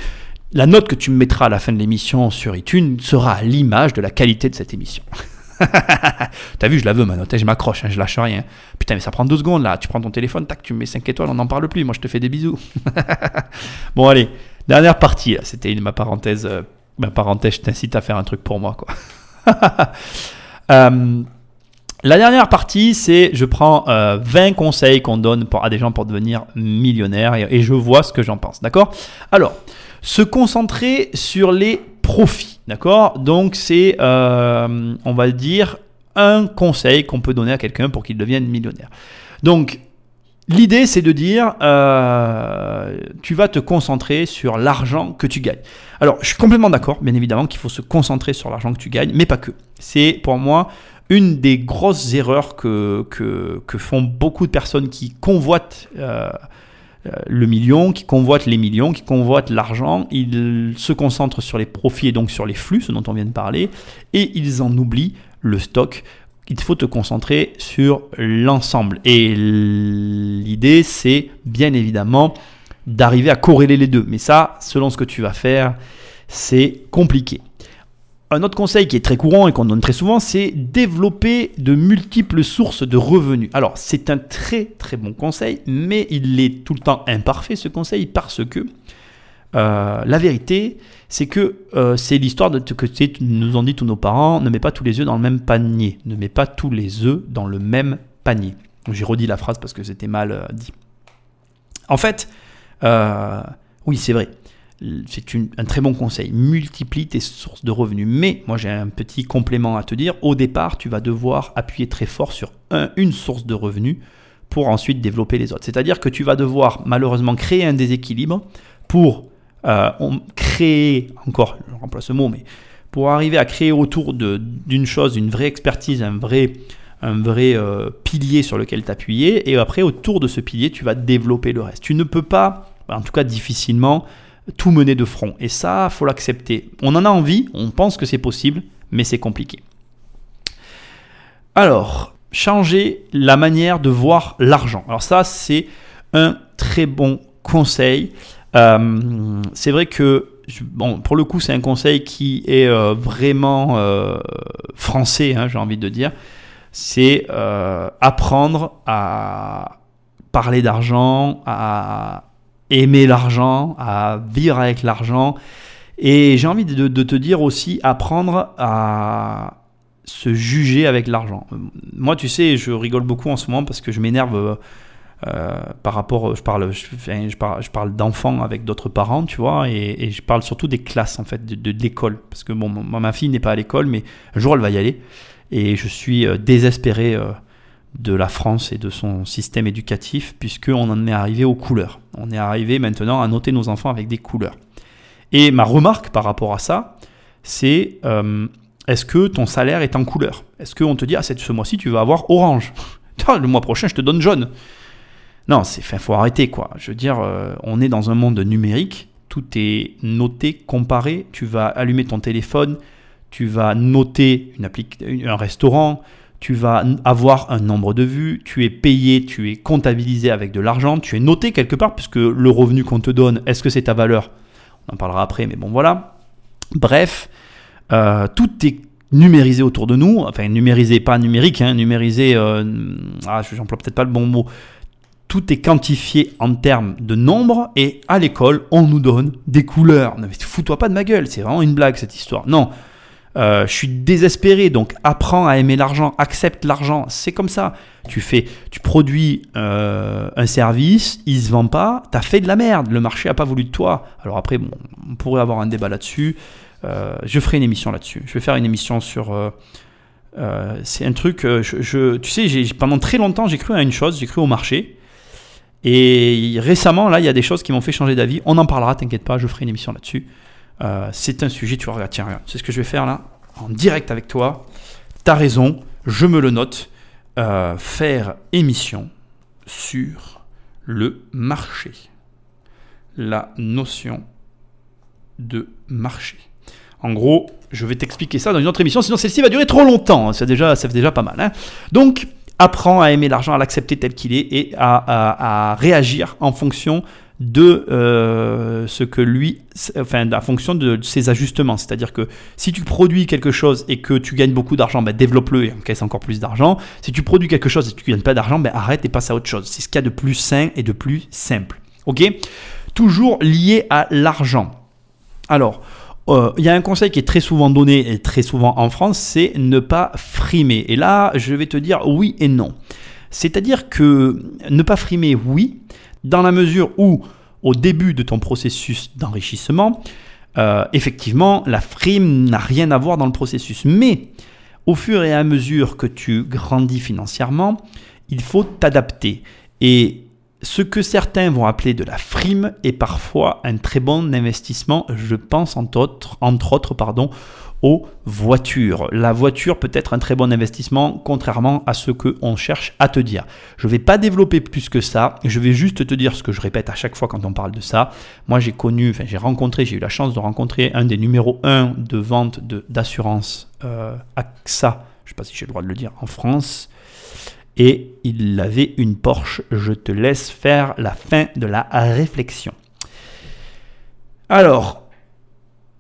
la note que tu me mettras à la fin de l'émission sur iTunes sera à l'image de la qualité de cette émission. T'as vu, je la veux ma note, hein, je m'accroche, hein, je lâche rien. Putain, mais ça prend deux secondes là. Tu prends ton téléphone, tac, tu me mets 5 étoiles, on n'en parle plus. Moi, je te fais des bisous. bon, allez, dernière partie. C'était ma parenthèse. Euh, ma parenthèse, je t'incite à faire un truc pour moi, quoi. Euh, la dernière partie, c'est je prends 20 euh, conseils qu'on donne à des gens pour devenir millionnaires et, je vois ce que j'en pense. D'accord? Alors, se concentrer sur les profits. D'accord? Donc, c'est, euh, on va dire, un conseil qu'on peut donner à quelqu'un pour qu'il devienne millionnaire. Donc, L'idée, c'est de dire, euh, tu vas te concentrer sur l'argent que tu gagnes. Alors, je suis complètement d'accord, bien évidemment, qu'il faut se concentrer sur l'argent que tu gagnes, mais pas que. C'est pour moi une des grosses erreurs que, font beaucoup de personnes qui convoitent euh, euh, le million, qui convoitent les millions, qui convoitent l'argent. Ils se concentrent sur les profits et donc sur les flux, ce dont on vient de parler, et ils en oublient le stock il faut te concentrer sur l'ensemble. Et l'idée, c'est bien évidemment d'arriver à corréler les deux. Mais ça, selon ce que tu vas faire, c'est compliqué. Un autre conseil qui est très courant et qu'on donne très souvent, c'est développer de multiples sources de revenus. Alors, c'est un très très bon conseil, mais il est tout le temps imparfait ce conseil parce que euh, la vérité, c'est que euh, c'est l'histoire de que nous ont dit tous nos parents, ne mets pas tous les œufs dans le même panier, ne mets pas tous les œufs dans le même panier. J'ai redit la phrase parce que c'était mal euh, dit. En fait, oui, c'est vrai. C'est un très bon conseil. Multiplie tes sources de revenus. Mais moi, j'ai un petit complément à te dire. Au départ, tu vas devoir appuyer très fort sur une source de revenus pour ensuite développer les autres. C'est-à-dire que tu vas devoir malheureusement créer un déséquilibre pour euh, on crée, encore, je remplace ce mot, mais pour arriver à créer autour d'une chose une vraie expertise, un vrai, un vrai euh, pilier sur lequel t'appuyer, et après autour de ce pilier, tu vas développer le reste. Tu ne peux pas, en tout cas difficilement, tout mener de front. Et ça, faut l'accepter. On en a envie, on pense que c'est possible, mais c'est compliqué. Alors, changer la manière de voir l'argent. Alors ça, c'est un très bon conseil. Euh, c'est vrai que, bon, pour le coup, c'est un conseil qui est euh, vraiment euh, français, hein, j'ai envie de dire. C'est apprendre à parler d'argent, à aimer l'argent, à vivre avec l'argent. Et j'ai envie de, te dire aussi apprendre à se juger avec l'argent. Moi, tu sais, je rigole beaucoup en ce moment parce que je m'énerve par rapport, je parle, je, parle, je parle d'enfants avec d'autres parents, tu vois, et, je parle surtout des classes en fait, de, l'école, parce que bon, ma fille n'est pas à l'école, mais un jour elle va y aller, et je suis euh, désespéré euh, de la France et de son système éducatif, puisqu'on en est arrivé aux couleurs. On est arrivé maintenant à noter nos enfants avec des couleurs. Et ma remarque par rapport à ça, c'est est-ce que ton salaire est en couleur? Est-ce qu'on te dit, ah, ce mois-ci, tu vas avoir orange? Le mois prochain, je te donne jaune. Non, c'est faut arrêter quoi. Je veux dire, euh, on est dans un monde numérique, tout est noté, comparé. Tu vas allumer ton téléphone, tu vas noter une un restaurant, tu vas avoir un nombre de vues, tu es payé, tu es comptabilisé avec de l'argent, tu es noté quelque part puisque le revenu qu'on te donne, est-ce que c'est ta valeur? On en parlera après, mais bon voilà. Bref, euh, tout est numérisé autour de nous, enfin numérisé, pas numérique, hein, numérisé, euh, ah, j'emploie peut-être pas le bon mot, tout est quantifié en termes de nombre et à l'école, on nous donne des couleurs. Non mais fous-toi pas de ma gueule, c'est vraiment une blague cette histoire. Non, euh, je suis désespéré, donc apprends à aimer l'argent, accepte l'argent, c'est comme ça. Tu fais, tu produis euh, un service, il se vend pas, tu as fait de la merde, le marché a pas voulu de toi. Alors après, on pourrait avoir un débat là-dessus. Euh, je ferai une émission là-dessus. Je vais faire une émission sur. c'est un truc, tu sais, pendant très longtemps, j'ai cru à une chose, j'ai cru au marché. Et récemment, là, il y a des choses qui m'ont fait changer d'avis. On en parlera, t'inquiète pas, je ferai une émission là-dessus. Euh, c'est un sujet, tu vas regarder, tiens, c'est ce que je vais faire là, en direct avec toi. T'as raison, je me le note. Euh, faire émission sur le marché. La notion de marché. En gros, je vais t'expliquer ça dans une autre émission, sinon celle-ci va durer trop longtemps. C'est déjà, ça fait déjà pas mal. Hein. Donc, apprends à aimer l'argent, à l'accepter tel qu'il est et à, réagir en fonction de euh, ce que lui, enfin, en fonction de ses ajustements. C'est-à-dire que si tu produis quelque chose et que tu gagnes beaucoup d'argent, ben, développe-le et encaisse encore plus d'argent. Si tu produis quelque chose et que tu gagnes pas d'argent, ben, arrête et passe à autre chose. C'est ce qu'il y a de plus sain et de plus simple. Ok? Toujours lié à l'argent. Alors, euh, il y a un conseil qui est très souvent donné et très souvent en France, c'est ne pas frimer. Et là, je vais te dire oui et non. C'est-à-dire que ne pas frimer, oui, dans la mesure où, au début de ton processus d'enrichissement, euh, effectivement, la frime n'a rien à voir dans le processus. Mais au fur et à mesure que tu grandis financièrement, il faut t'adapter. Et ce que certains vont appeler de la frime est parfois un très bon investissement, je pense entre autres, aux voitures. La voiture peut être un très bon investissement, contrairement à ce qu'on cherche à te dire. Je ne vais pas développer plus que ça, je vais juste te dire ce que je répète à chaque fois quand on parle de ça. Moi j'ai connu, j'ai rencontré, j'ai eu la chance de rencontrer un des numéros 1 de vente d'assurance euh, AXA, je ne sais pas si j'ai le droit de le dire, en France et il avait une Porsche. Je te laisse faire la fin de la réflexion. Alors,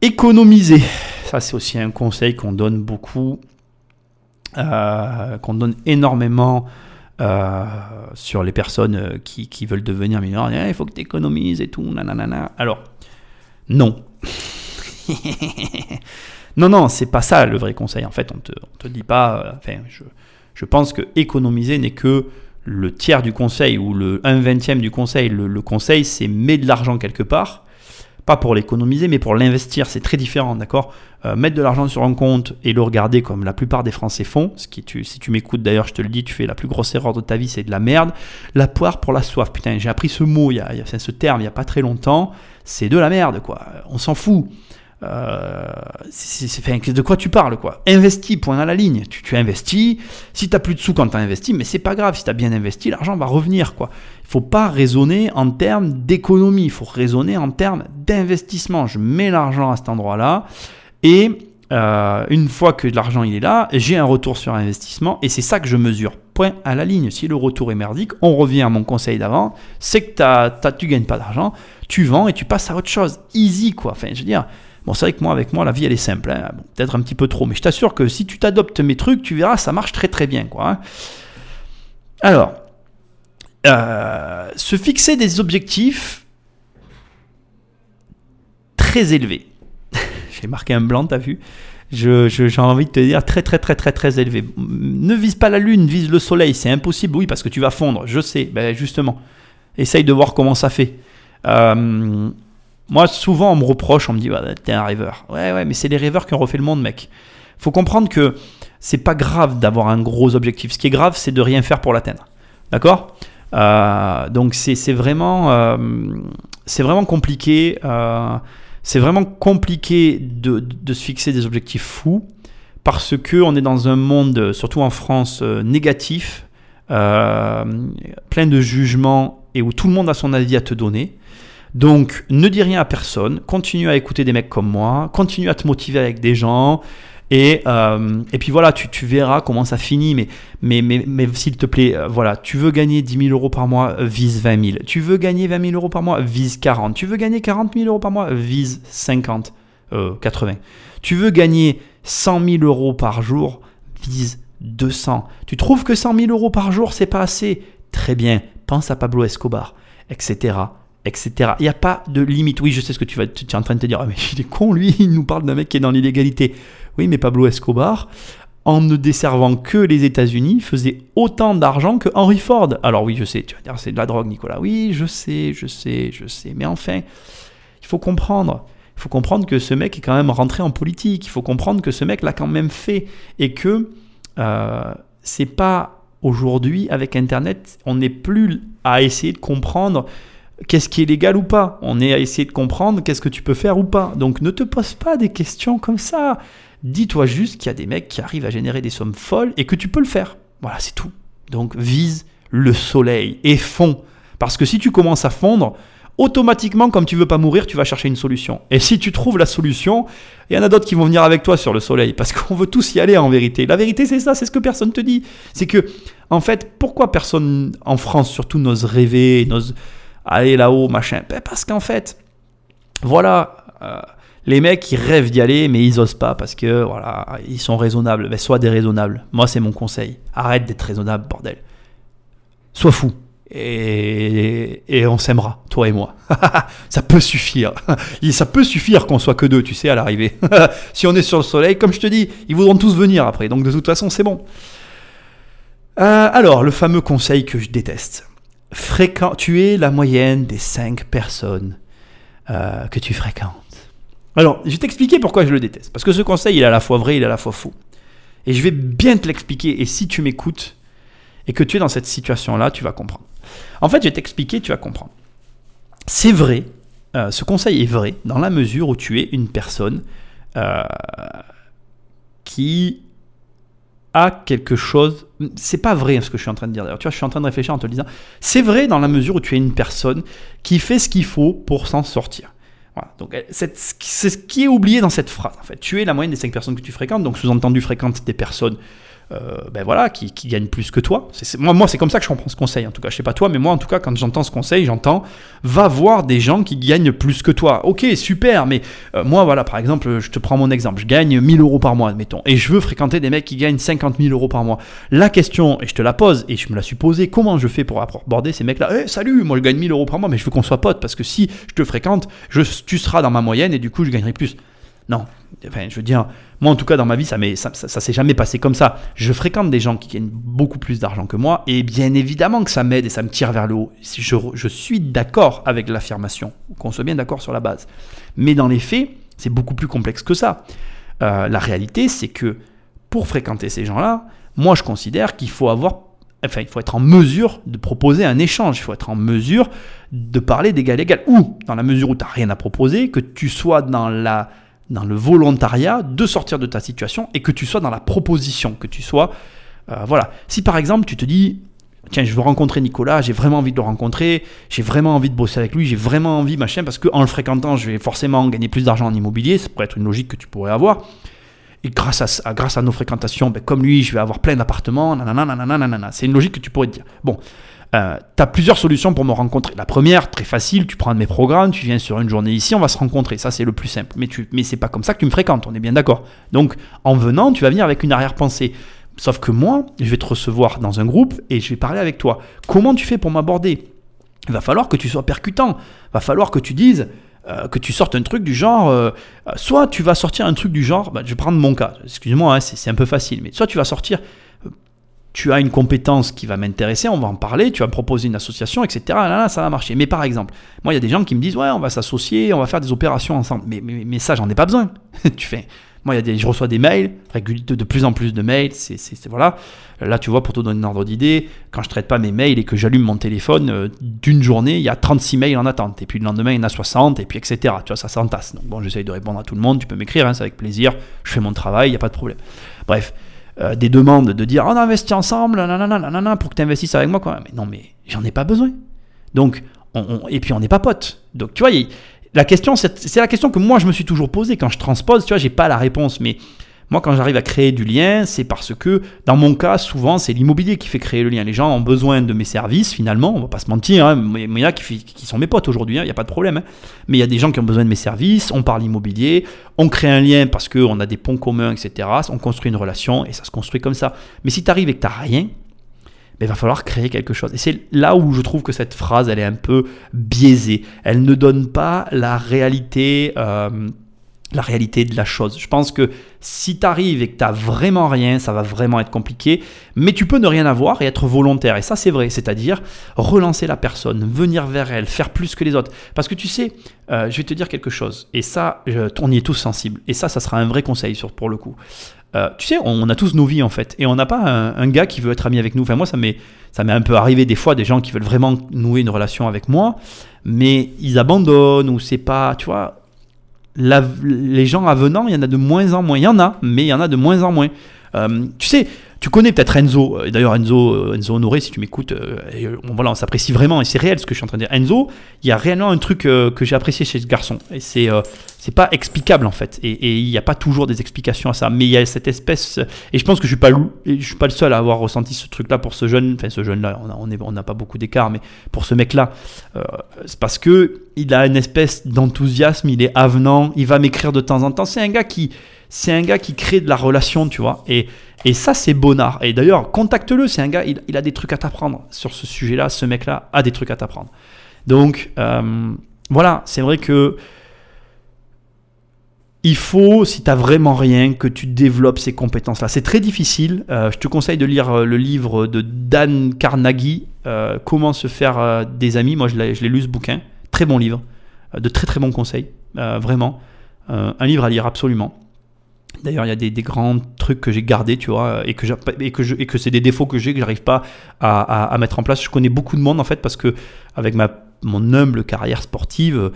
économiser. Ça, c'est aussi un conseil qu'on donne beaucoup, euh, qu'on donne énormément euh, sur les personnes qui, veulent devenir millionnaires. Eh, il faut que tu économises et tout. Nanana. Alors, non. non, non, c'est pas ça le vrai conseil. En fait, on te, te dit pas. Euh, enfin, je, je pense que économiser n'est que le tiers du conseil ou le 1 vingtième du conseil. Le, conseil, c'est mettre de l'argent quelque part, pas pour l'économiser, mais pour l'investir. C'est très différent, d'accord? Euh, Mettre de l'argent sur un compte et le regarder comme la plupart des Français font, ce qui si tu m'écoutes d'ailleurs, je te le dis, tu fais la plus grosse erreur de ta vie, c'est de la merde. La poire pour la soif, putain, j'ai appris ce mot, il y a, ce terme il n'y a pas très longtemps, c'est de la merde, quoi. On s'en fout. Euh, c'est, de quoi tu parles quoi? Investis, point à la ligne. Tu, tu investis. Si tu n'as plus de sous quand tu as investi, mais c'est pas grave. Si tu as bien investi, l'argent va revenir quoi. Il faut pas raisonner en termes d'économie. Il faut raisonner en termes d'investissement. Je mets l'argent à cet endroit-là et euh, une fois que l'argent est là, j'ai un retour sur investissement et c'est ça que je mesure. Point à la ligne. Si le retour est merdique, on revient à mon conseil d'avant, c'est que t'as, t'as, tu gagnes pas d'argent, tu vends et tu passes à autre chose. Easy quoi. Enfin, je veux dire, Bon, c'est vrai que moi, avec moi, la vie, elle est simple. Hein. Peut-être un petit peu trop, mais je t'assure que si tu t'adoptes mes trucs, tu verras, ça marche très très bien. Quoi, hein. Alors, euh, se fixer des objectifs très élevés. J'ai marqué un blanc, t'as vu? J'ai je, envie de te dire très très très très très élevé. Ne vise pas la lune, vise le soleil. C'est impossible, oui, parce que tu vas fondre. Je sais, ben justement. Essaye de voir comment ça fait. Euh, moi, souvent, on me reproche, on me dit, t'es un rêveur. Ouais, ouais, mais c'est les rêveurs qui ont refait le monde, mec. Faut comprendre que c'est pas grave d'avoir un gros objectif. Ce qui est grave, c'est de rien faire pour l'atteindre. D'accord? Euh, Donc, c'est vraiment, euh, vraiment compliqué. Euh, c'est vraiment compliqué de, de, se fixer des objectifs fous parce que on est dans un monde, surtout en France, négatif, plein de jugements et où tout le monde a son avis à te donner. Donc, ne dis rien à personne, continue à écouter des mecs comme moi, continue à te motiver avec des gens, et, euh, et puis voilà, tu, verras comment ça finit, mais, mais, mais, mais s'il te plaît, euh, voilà, tu veux gagner 10 000 euros par mois, vise 20 000. Tu veux gagner 20 000 euros par mois, vise 40. Tu veux gagner 40 000 euros par mois, vise 50, 80. Euh, tu veux gagner 100 000 euros par jour, vise 200. Tu trouves que 100 000 euros par jour, c'est pas assez? Très bien, pense à Pablo Escobar, etc etc. Il n'y a pas de limite. Oui, je sais ce que tu, vas, tu es en train de te dire. Ah, mais il est con, lui, il nous parle d'un mec qui est dans l'illégalité. Oui, mais Pablo Escobar, en ne desservant que les États-Unis, faisait autant d'argent que Henry Ford. Alors oui, je sais, tu vas dire c'est de la drogue, Nicolas. Oui, je sais, je sais, je sais. Mais enfin, il faut comprendre. Il faut comprendre que ce mec est quand même rentré en politique. Il faut comprendre que ce mec l'a quand même fait. Et que euh, c'est pas aujourd'hui, avec Internet, on n'est plus à essayer de comprendre qu'est-ce qui est légal ou pas. On est à essayer de comprendre qu'est-ce que tu peux faire ou pas. Donc ne te pose pas des questions comme ça. Dis-toi juste qu'il y a des mecs qui arrivent à générer des sommes folles et que tu peux le faire. Voilà, c'est tout. Donc vise le soleil et fonds. Parce que si tu commences à fondre, automatiquement, comme tu veux pas mourir, tu vas chercher une solution. Et si tu trouves la solution, il y en a d'autres qui vont venir avec toi sur le soleil, parce qu'on veut tous y aller en vérité. La vérité, c'est ça, c'est ce que personne te dit. C'est que, en fait, pourquoi personne en France surtout n'ose rêver, n'ose aller là-haut, machin ben Parce qu'en fait, voilà. Euh, les mecs, ils rêvent d'y aller, mais ils osent pas parce que voilà, ils sont raisonnables. Ben, sois déraisonnable. Moi, c'est mon conseil. Arrête d'être raisonnable, bordel. Sois fou. Et, et on s'aimera, toi et moi. ça peut suffire. ça peut suffire qu'on soit que deux, tu sais, à l'arrivée. si on est sur le soleil, comme je te dis, ils voudront tous venir après. Donc de toute façon, c'est bon. Euh, alors, le fameux conseil que je déteste. Tu es la moyenne des cinq personnes euh, que tu fréquentes. Alors, je vais t'expliquer pourquoi je le déteste. Parce que ce conseil, il est à la fois vrai, il est à la fois faux. Et je vais bien te l'expliquer. Et si tu m'écoutes et que tu es dans cette situation-là, tu vas comprendre. En fait, je vais t'expliquer, tu vas comprendre. C'est vrai, euh, ce conseil est vrai dans la mesure où tu es une personne euh, qui quelque chose. C'est pas vrai ce que je suis en train de dire d'ailleurs. Tu vois, je suis en train de réfléchir en te le disant. C'est vrai dans la mesure où tu es une personne qui fait ce qu'il faut pour s'en sortir. Voilà. Donc c'est ce qui est oublié dans cette phrase. En fait, tu es la moyenne des 5 personnes que tu fréquentes. Donc sous-entendu fréquente des personnes ben voilà, qui, qui gagnent plus que toi. Moi, moi c'est comme ça que je comprends ce conseil. En tout cas, je sais pas toi, mais moi, en tout cas, quand j'entends ce conseil, j'entends va voir des gens qui gagnent plus que toi. Ok, super, mais euh, moi, voilà, par exemple, je te prends mon exemple. Je gagne 1000 euros par mois, admettons, et je veux fréquenter des mecs qui gagnent 50 000 euros par mois. La question, et je te la pose, et je me la suis posée, comment je fais pour aborder ces mecs-là? Eh, salut, moi je gagne 1000 euros par mois, mais je veux qu'on soit potes parce que si je te fréquente, tu seras dans ma moyenne et du coup, je gagnerai plus. Non, je veux dire, moi en tout cas dans ma vie, ça, ça, ça, s'est jamais passé comme ça. Je fréquente des gens qui gagnent beaucoup plus d'argent que moi, et bien évidemment que ça m'aide et ça me tire vers le haut. Je, je suis d'accord avec l'affirmation, qu'on soit bien d'accord sur la base. Mais dans les faits, c'est beaucoup plus complexe que ça. Euh, la réalité, c'est que pour fréquenter ces gens-là, moi je considère qu'il faut avoir Enfin, il faut être en mesure de proposer un échange, il faut être en mesure de parler d'égal à égal. Ou, dans la mesure où tu n'as rien à proposer, que tu sois dans la dans le volontariat de sortir de ta situation et que tu sois dans la proposition, que tu sois... Euh, voilà. Si par exemple tu te dis, tiens, je veux rencontrer Nicolas, j'ai vraiment envie de le rencontrer, j'ai vraiment envie de bosser avec lui, j'ai vraiment envie, machin, parce qu'en le fréquentant, je vais forcément gagner plus d'argent en immobilier, ça pourrait être une logique que tu pourrais avoir. Et grâce à, grâce à nos fréquentations, ben, comme lui, je vais avoir plein d'appartements, nanana, nanana, nanana. C'est une logique que tu pourrais te dire. Bon, euh, tu as plusieurs solutions pour me rencontrer. La première, très facile, tu prends un de mes programmes, tu viens sur une journée ici, on va se rencontrer. Ça, c'est le plus simple. Mais, tu, mais c'est pas comme ça que tu me fréquentes, on est bien d'accord. Donc, en venant, tu vas venir avec une arrière-pensée. Sauf que moi, je vais te recevoir dans un groupe et je vais parler avec toi. Comment tu fais pour m'aborder? Il va falloir que tu sois percutant. Il va falloir que tu dises, euh, que tu sortes un truc du genre, euh, soit tu vas sortir un truc du genre, bah, je vais prendre mon cas, excuse-moi, hein, c'est un peu facile, mais soit tu vas sortir, tu as une compétence qui va m'intéresser, on va en parler, tu vas me proposer une association, etc. Là, ça va marcher. Mais par exemple, moi, il y a des gens qui me disent, ouais, on va s'associer, on va faire des opérations ensemble. Mais, mais, ça, j'en ai pas besoin. tu fais. Moi, y a des, je reçois des mails, de, de plus en plus de mails. C'est, voilà. Là, tu vois, pour te donner un ordre d'idée, quand je traite pas mes mails et que j'allume mon téléphone, euh, d'une journée, il y a 36 mails en attente. Et puis le lendemain, il y en a 60, et puis etc. Tu vois, ça s'entasse. Donc bon, j'essaye de répondre à tout le monde. Tu peux m'écrire, hein, c'est avec plaisir. Je fais mon travail, il n'y a pas de problème. Bref. Euh, des demandes de dire on investit ensemble, nanana, pour que tu investisses avec moi. Quoi. Mais non, mais j'en ai pas besoin. Donc, et puis on n'est pas potes. Donc, tu vois, la question, c'est la question que moi je me suis toujours posée quand je transpose. Tu vois, j'ai pas la réponse, mais moi, quand j'arrive à créer du lien, c'est parce que, dans mon cas, souvent, c'est l'immobilier qui fait créer le lien. Les gens ont besoin de mes services, finalement, on va pas se mentir, hein, mais il y a qui, sont mes potes aujourd'hui, il hein, n'y a pas de problème. Hein. Mais il y a des gens qui ont besoin de mes services, on parle immobilier, on crée un lien parce qu'on a des ponts communs, etc. On construit une relation et ça se construit comme ça. Mais si tu arrives et que tu n'as rien, ben, il va falloir créer quelque chose. Et c'est là où je trouve que cette phrase, elle est un peu biaisée. Elle ne donne pas la réalité. Euh, la réalité de la chose. Je pense que si tu arrives et que tu n'as vraiment rien, ça va vraiment être compliqué, mais tu peux ne rien avoir et être volontaire. Et ça, c'est vrai, c'est-à-dire relancer la personne, venir vers elle, faire plus que les autres. Parce que tu sais, euh, je vais te dire quelque chose, et ça, on y est tous sensibles, et ça, ça sera un vrai conseil pour le coup. Euh, tu sais, on a tous nos vies en fait, et on n'a pas un, gars qui veut être ami avec nous. Enfin, moi, ça m'est, ça m'est un peu arrivé des fois, des gens qui veulent vraiment nouer une relation avec moi, mais ils abandonnent, ou c'est pas, tu vois, les gens avenants, il y en a de moins en moins. Il y en a, mais il y en a de moins en moins. Euh, tu sais, Tu connais peut-être Enzo, et d'ailleurs Enzo, Enzo Honoré, si tu m'écoutes, voilà, on s'apprécie vraiment, et c'est réel ce que je suis en train de dire. Enzo, il y a réellement un truc que j'ai apprécié chez ce garçon, et c'est c'est pas explicable en fait, et il n'y a pas toujours des explications à ça, mais il y a cette espèce, et je pense que je suis pas, je suis pas le seul à avoir ressenti ce truc-là pour ce jeune, enfin ce jeune-là, on n'a on on pas beaucoup d'écart, mais pour ce mec-là, c'est parce que il a une espèce d'enthousiasme, il est avenant, il va m'écrire de temps en temps. C'est un gars qui, c'est un gars qui crée de la relation, tu vois. Et, et ça, c'est Bonnard. Et d'ailleurs, contacte-le, c'est un gars, il, a des trucs à t'apprendre sur ce sujet-là. Ce mec-là a des trucs à t'apprendre. Donc, euh, voilà, c'est vrai que il faut, si tu vraiment rien, que tu développes ces compétences-là. C'est très difficile. Euh, je te conseille de lire euh, le livre de Dan Carnegie, Comment se faire des amis. Moi, je l'ai lu ce bouquin. Très bon livre, euh, de très très bons conseils, euh, vraiment. Euh, un livre à lire absolument. D'ailleurs, il y a des, grands trucs que j'ai gardés, tu vois, et que c'est des défauts que j'ai, que j'arrive pas à, mettre en place. Je connais beaucoup de monde, en fait, parce que avec ma, mon humble carrière sportive,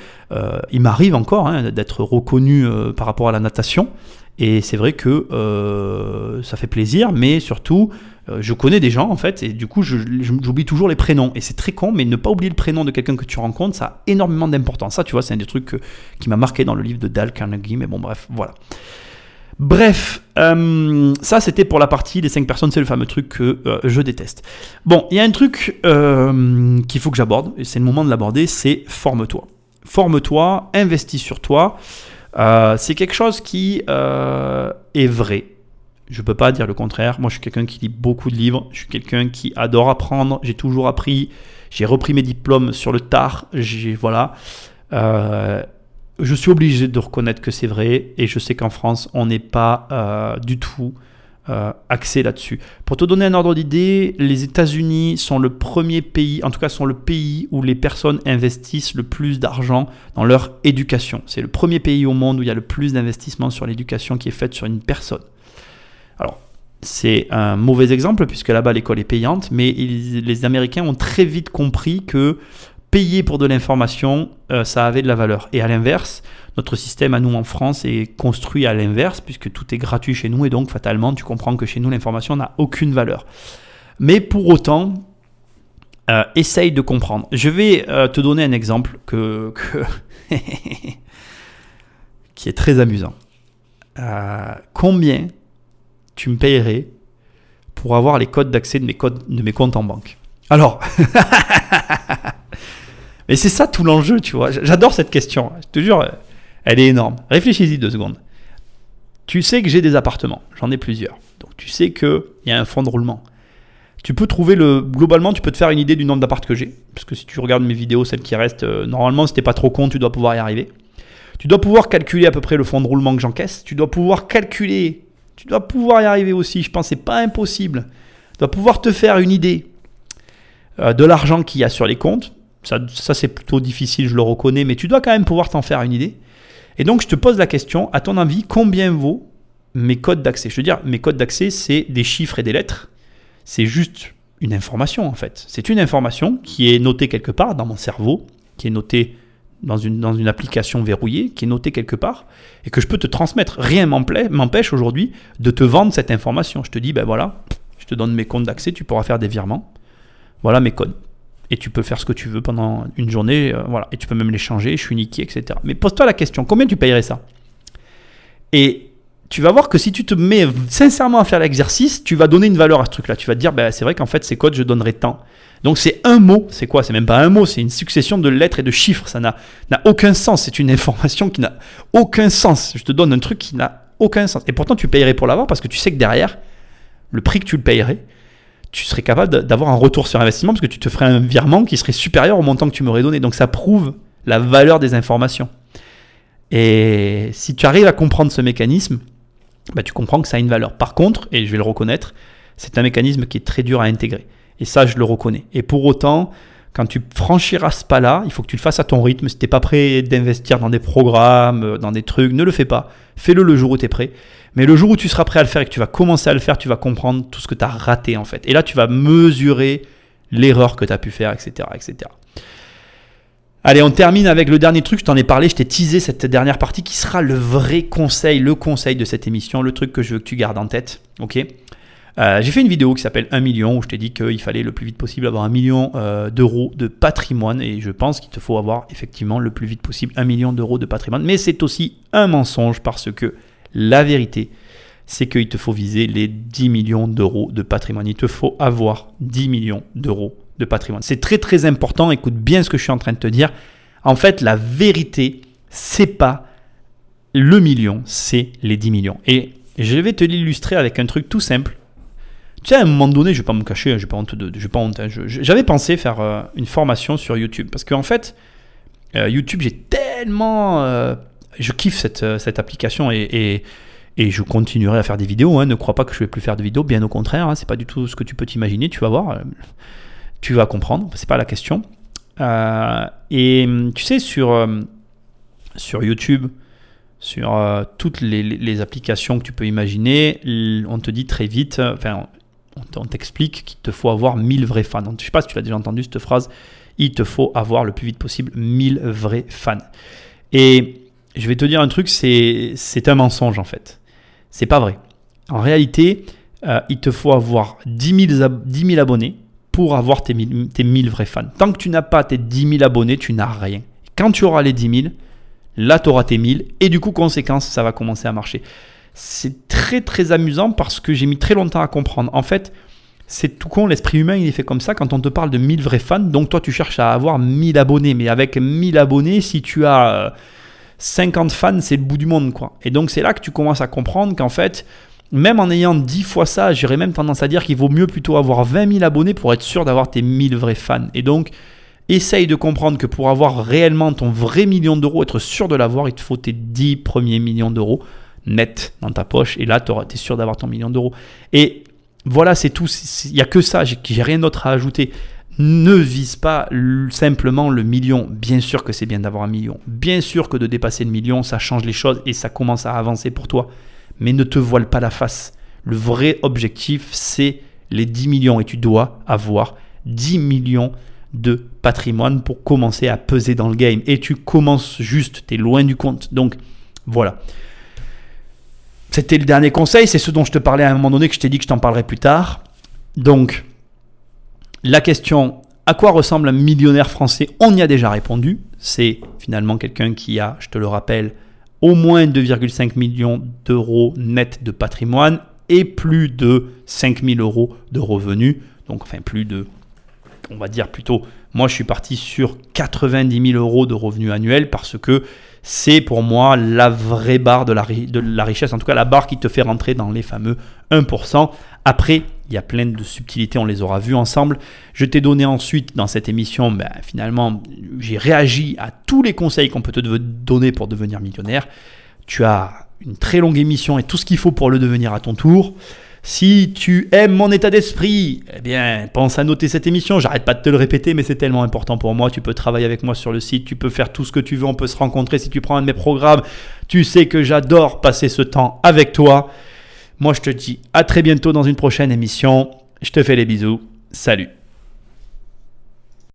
il m'arrive encore hein, d'être reconnu par rapport à la natation. Et c'est vrai que ça fait plaisir, mais surtout, euh, je connais des gens en fait, et du coup j'oublie toujours les prénoms. Et c'est très con, mais ne pas oublier le prénom de quelqu'un que tu rencontres, ça a énormément d'importance. Ça, tu vois, c'est un des trucs qui m'a marqué dans le livre de Dal Carnegie, mais bon, bref, voilà. Bref, euh, ça c'était pour la partie des 5 personnes, c'est le fameux truc que euh, je déteste. Bon, il y a un truc qu'il faut que j'aborde, et c'est le moment de l'aborder, c'est forme-toi. Forme-toi, investis sur toi. c'est quelque chose qui est vrai. Je ne peux pas dire le contraire. Moi, je suis quelqu'un qui lit beaucoup de livres. Je suis quelqu'un qui adore apprendre. J'ai toujours appris. J'ai repris mes diplômes sur le tard. J'ai voilà. Je suis obligé de reconnaître que c'est vrai. Et je sais qu'en France, on n'est pas euh, du tout euh, axé là-dessus. Pour te donner un ordre d'idée, les États-Unis sont le premier pays, en tout cas sont le pays où les personnes investissent le plus d'argent dans leur éducation. C'est le premier pays au monde où il y a le plus d'investissement sur l'éducation qui est faite sur une personne. Alors, c'est un mauvais exemple puisque là-bas l'école est payante, mais les Américains ont très vite compris que payer pour de l'information, euh, ça avait de la valeur. Et à l'inverse, notre système à nous en France est construit à l'inverse puisque tout est gratuit chez nous et donc fatalement tu comprends que chez nous l'information n'a aucune valeur. Mais pour autant, euh, essaye de comprendre. Je vais euh, te donner un exemple que, qui est très amusant. combien tu me payerais pour avoir les codes d'accès de de mes comptes en banque? Alors, mais c'est ça tout l'enjeu, tu vois. J'adore cette question. Je te jure, elle est énorme. Réfléchis-y deux secondes. Tu sais que j'ai des appartements, j'en ai plusieurs. Donc tu sais qu'il y a un fonds de roulement. Tu peux trouver le. Globalement, tu peux te faire une idée du nombre d'appartements que j'ai. Parce que si tu regardes mes vidéos, celles qui restent, euh, normalement, si t'es pas trop con, tu dois pouvoir y arriver. Tu dois pouvoir calculer à peu près le fonds de roulement que j'encaisse. Tu dois pouvoir calculer tu dois pouvoir y arriver aussi. Je pense que pas impossible. Tu dois pouvoir te faire une idée euh, de l'argent qu'il y a sur les comptes. Ça, ça c'est plutôt difficile, je le reconnais, mais tu dois quand même pouvoir t'en faire une idée. Et donc, je te pose la question, à ton avis, combien vaut mes codes d'accès? Je veux dire, mes codes d'accès, c'est des chiffres et des lettres. C'est juste une information, en fait. C'est une information qui est notée quelque part dans mon cerveau, qui est notée dans une, dans une application verrouillée qui est notée quelque part et que je peux te transmettre. Rien m'empêche aujourd'hui de te vendre cette information. Je te dis, ben voilà, je te donne mes comptes d'accès, tu pourras faire des virements. Voilà mes codes. Et tu peux faire ce que tu veux pendant une journée, euh, voilà. Et tu peux même les changer, je suis niqué, etc. Mais pose-toi la question, combien tu payerais ça? Et tu vas voir que si tu te mets sincèrement à faire l'exercice, tu vas donner une valeur à ce truc-là. Tu vas te dire, ben, c'est vrai qu'en fait, ces codes, je donnerai tant. Donc c'est un mot, c'est quoi? C'est même pas un mot, c'est une succession de lettres et de chiffres. Ça n'a aucun sens, c'est une information qui n'a aucun sens. Je te donne un truc qui n'a aucun sens. Et pourtant tu payerais pour l'avoir parce que tu sais que derrière, le prix que tu le payerais, tu serais capable d'avoir un retour sur investissement parce que tu te ferais un virement qui serait supérieur au montant que tu m'aurais donné. Donc ça prouve la valeur des informations. Et si tu arrives à comprendre ce mécanisme, bah, tu comprends que ça a une valeur. Par contre, et je vais le reconnaître, c'est un mécanisme qui est très dur à intégrer. Et ça, je le reconnais. Et pour autant, quand tu franchiras ce pas-là, il faut que tu le fasses à ton rythme. Si tu n'es pas prêt d'investir dans des programmes, euh, dans des trucs, ne le fais pas. Fais-le le jour où tu es prêt. Mais le jour où tu seras prêt à le faire et que tu vas commencer à le faire, tu vas comprendre tout ce que tu as raté en fait. Et là, tu vas mesurer l'erreur que tu as pu faire, etc., etc. Allez, on termine avec le dernier truc. Je t'en ai parlé, je t'ai teasé cette dernière partie qui sera le vrai conseil, le conseil de cette émission, le truc que je veux que tu gardes en tête. Ok? Euh, j'ai fait une vidéo qui s'appelle 1 million où je t'ai dit qu'il fallait le plus vite possible avoir un million euh, d'euros de patrimoine et je pense qu'il te faut avoir effectivement le plus vite possible un million d'euros de patrimoine. Mais c'est aussi un mensonge parce que la vérité, c'est qu'il te faut viser les 10 millions d'euros de patrimoine. Il te faut avoir 10 millions d'euros de patrimoine. C'est très très important, écoute bien ce que je suis en train de te dire. En fait, la vérité, c'est pas le million, c'est les 10 millions. Et je vais te l'illustrer avec un truc tout simple. Tu sais, à un moment donné, je vais pas me cacher, je vais pas honte pas. Hein, j'avais pensé faire euh, une formation sur YouTube parce qu'en fait, euh, YouTube, j'ai tellement, euh, je kiffe cette, cette application et, et, je continuerai à faire des vidéos. Hein. ne crois pas que je vais plus faire de vidéos, bien au contraire. Hein, c'est pas du tout ce que tu peux t'imaginer. Tu vas voir, tu vas comprendre. C'est pas la question. et tu sais, sur sur YouTube, sur toutes les, les, applications que tu peux imaginer, on te dit très vite, enfin, on t'explique qu'il te faut avoir 1000 vrais fans. Je ne sais pas si tu l'as déjà entendu cette phrase, il te faut avoir le plus vite possible 1000 vrais fans. Et je vais te dire un truc, c'est un mensonge en fait. C'est pas vrai. En réalité, euh, il te faut avoir 10 000, 10 abonnés pour avoir tes 1000, tes 1000 vrais fans. Tant que tu n'as pas tes 10 000 abonnés, tu n'as rien. Quand tu auras les 10 000, là tu auras tes 1000 et du coup, conséquence, ça va commencer à marcher c'est très très amusant parce que j'ai mis très longtemps à comprendre. En fait, c'est tout con, l'esprit humain il est fait comme ça quand on te parle de 1000 vrais fans. Donc toi tu cherches à avoir 1000 abonnés, mais avec 1000 abonnés, si tu as 50 euh, fans, c'est le bout du monde quoi. Et donc c'est là que tu commences à comprendre qu'en fait, même en ayant 10 fois ça, j'aurais même tendance à dire qu'il vaut mieux plutôt avoir 20 000 abonnés pour être sûr d'avoir tes 1000 vrais fans. Et donc, essaye de comprendre que pour avoir réellement ton vrai million d'euros, être sûr de l'avoir, il te faut tes 10 premiers millions d'euros net dans ta poche. Et là, tu es sûr d'avoir ton million d'euros. Et voilà, c'est tout. Il n'y a que ça. J'ai rien d'autre à ajouter. Ne vise pas simplement le million. Bien sûr que c'est bien d'avoir un million. Bien sûr que de dépasser le million, ça change les choses et ça commence à avancer pour toi. Mais ne te voile pas la face. Le vrai objectif, c'est les 10 millions. Et tu dois avoir 10 millions de patrimoine pour commencer à peser dans le game. Et tu commences juste, tu es loin du compte. Donc voilà. C'était le dernier conseil, c'est ce dont je te parlais à un moment donné que je t'ai dit que je t'en parlerai plus tard. Donc, la question à quoi ressemble un millionnaire français On y a déjà répondu. C'est finalement quelqu'un qui a, je te le rappelle, au moins 2,5 millions d'euros net de patrimoine et plus de 5000 euros de revenus. Donc, enfin, plus de, on va dire plutôt, moi je suis parti sur 90 000 euros de revenus annuels parce que c'est pour moi la vraie barre de la, de la, richesse, en tout cas la barre qui te fait rentrer dans les fameux 1%. Après, il y a plein de subtilités, on les aura vues ensemble. Je t'ai donné ensuite dans cette émission, ben, finalement, j'ai réagi à tous les conseils qu'on peut te donner pour devenir millionnaire. Tu as une très longue émission et tout ce qu'il faut pour le devenir à ton tour. Si tu aimes mon état d'esprit, eh bien, pense à noter cette émission. J'arrête pas de te le répéter, mais c'est tellement important pour moi. Tu peux travailler avec moi sur le site, tu peux faire tout ce que tu veux, on peut se rencontrer si tu prends un de mes programmes. Tu sais que j'adore passer ce temps avec toi. Moi, je te dis à très bientôt dans une prochaine émission. Je te fais les bisous. Salut.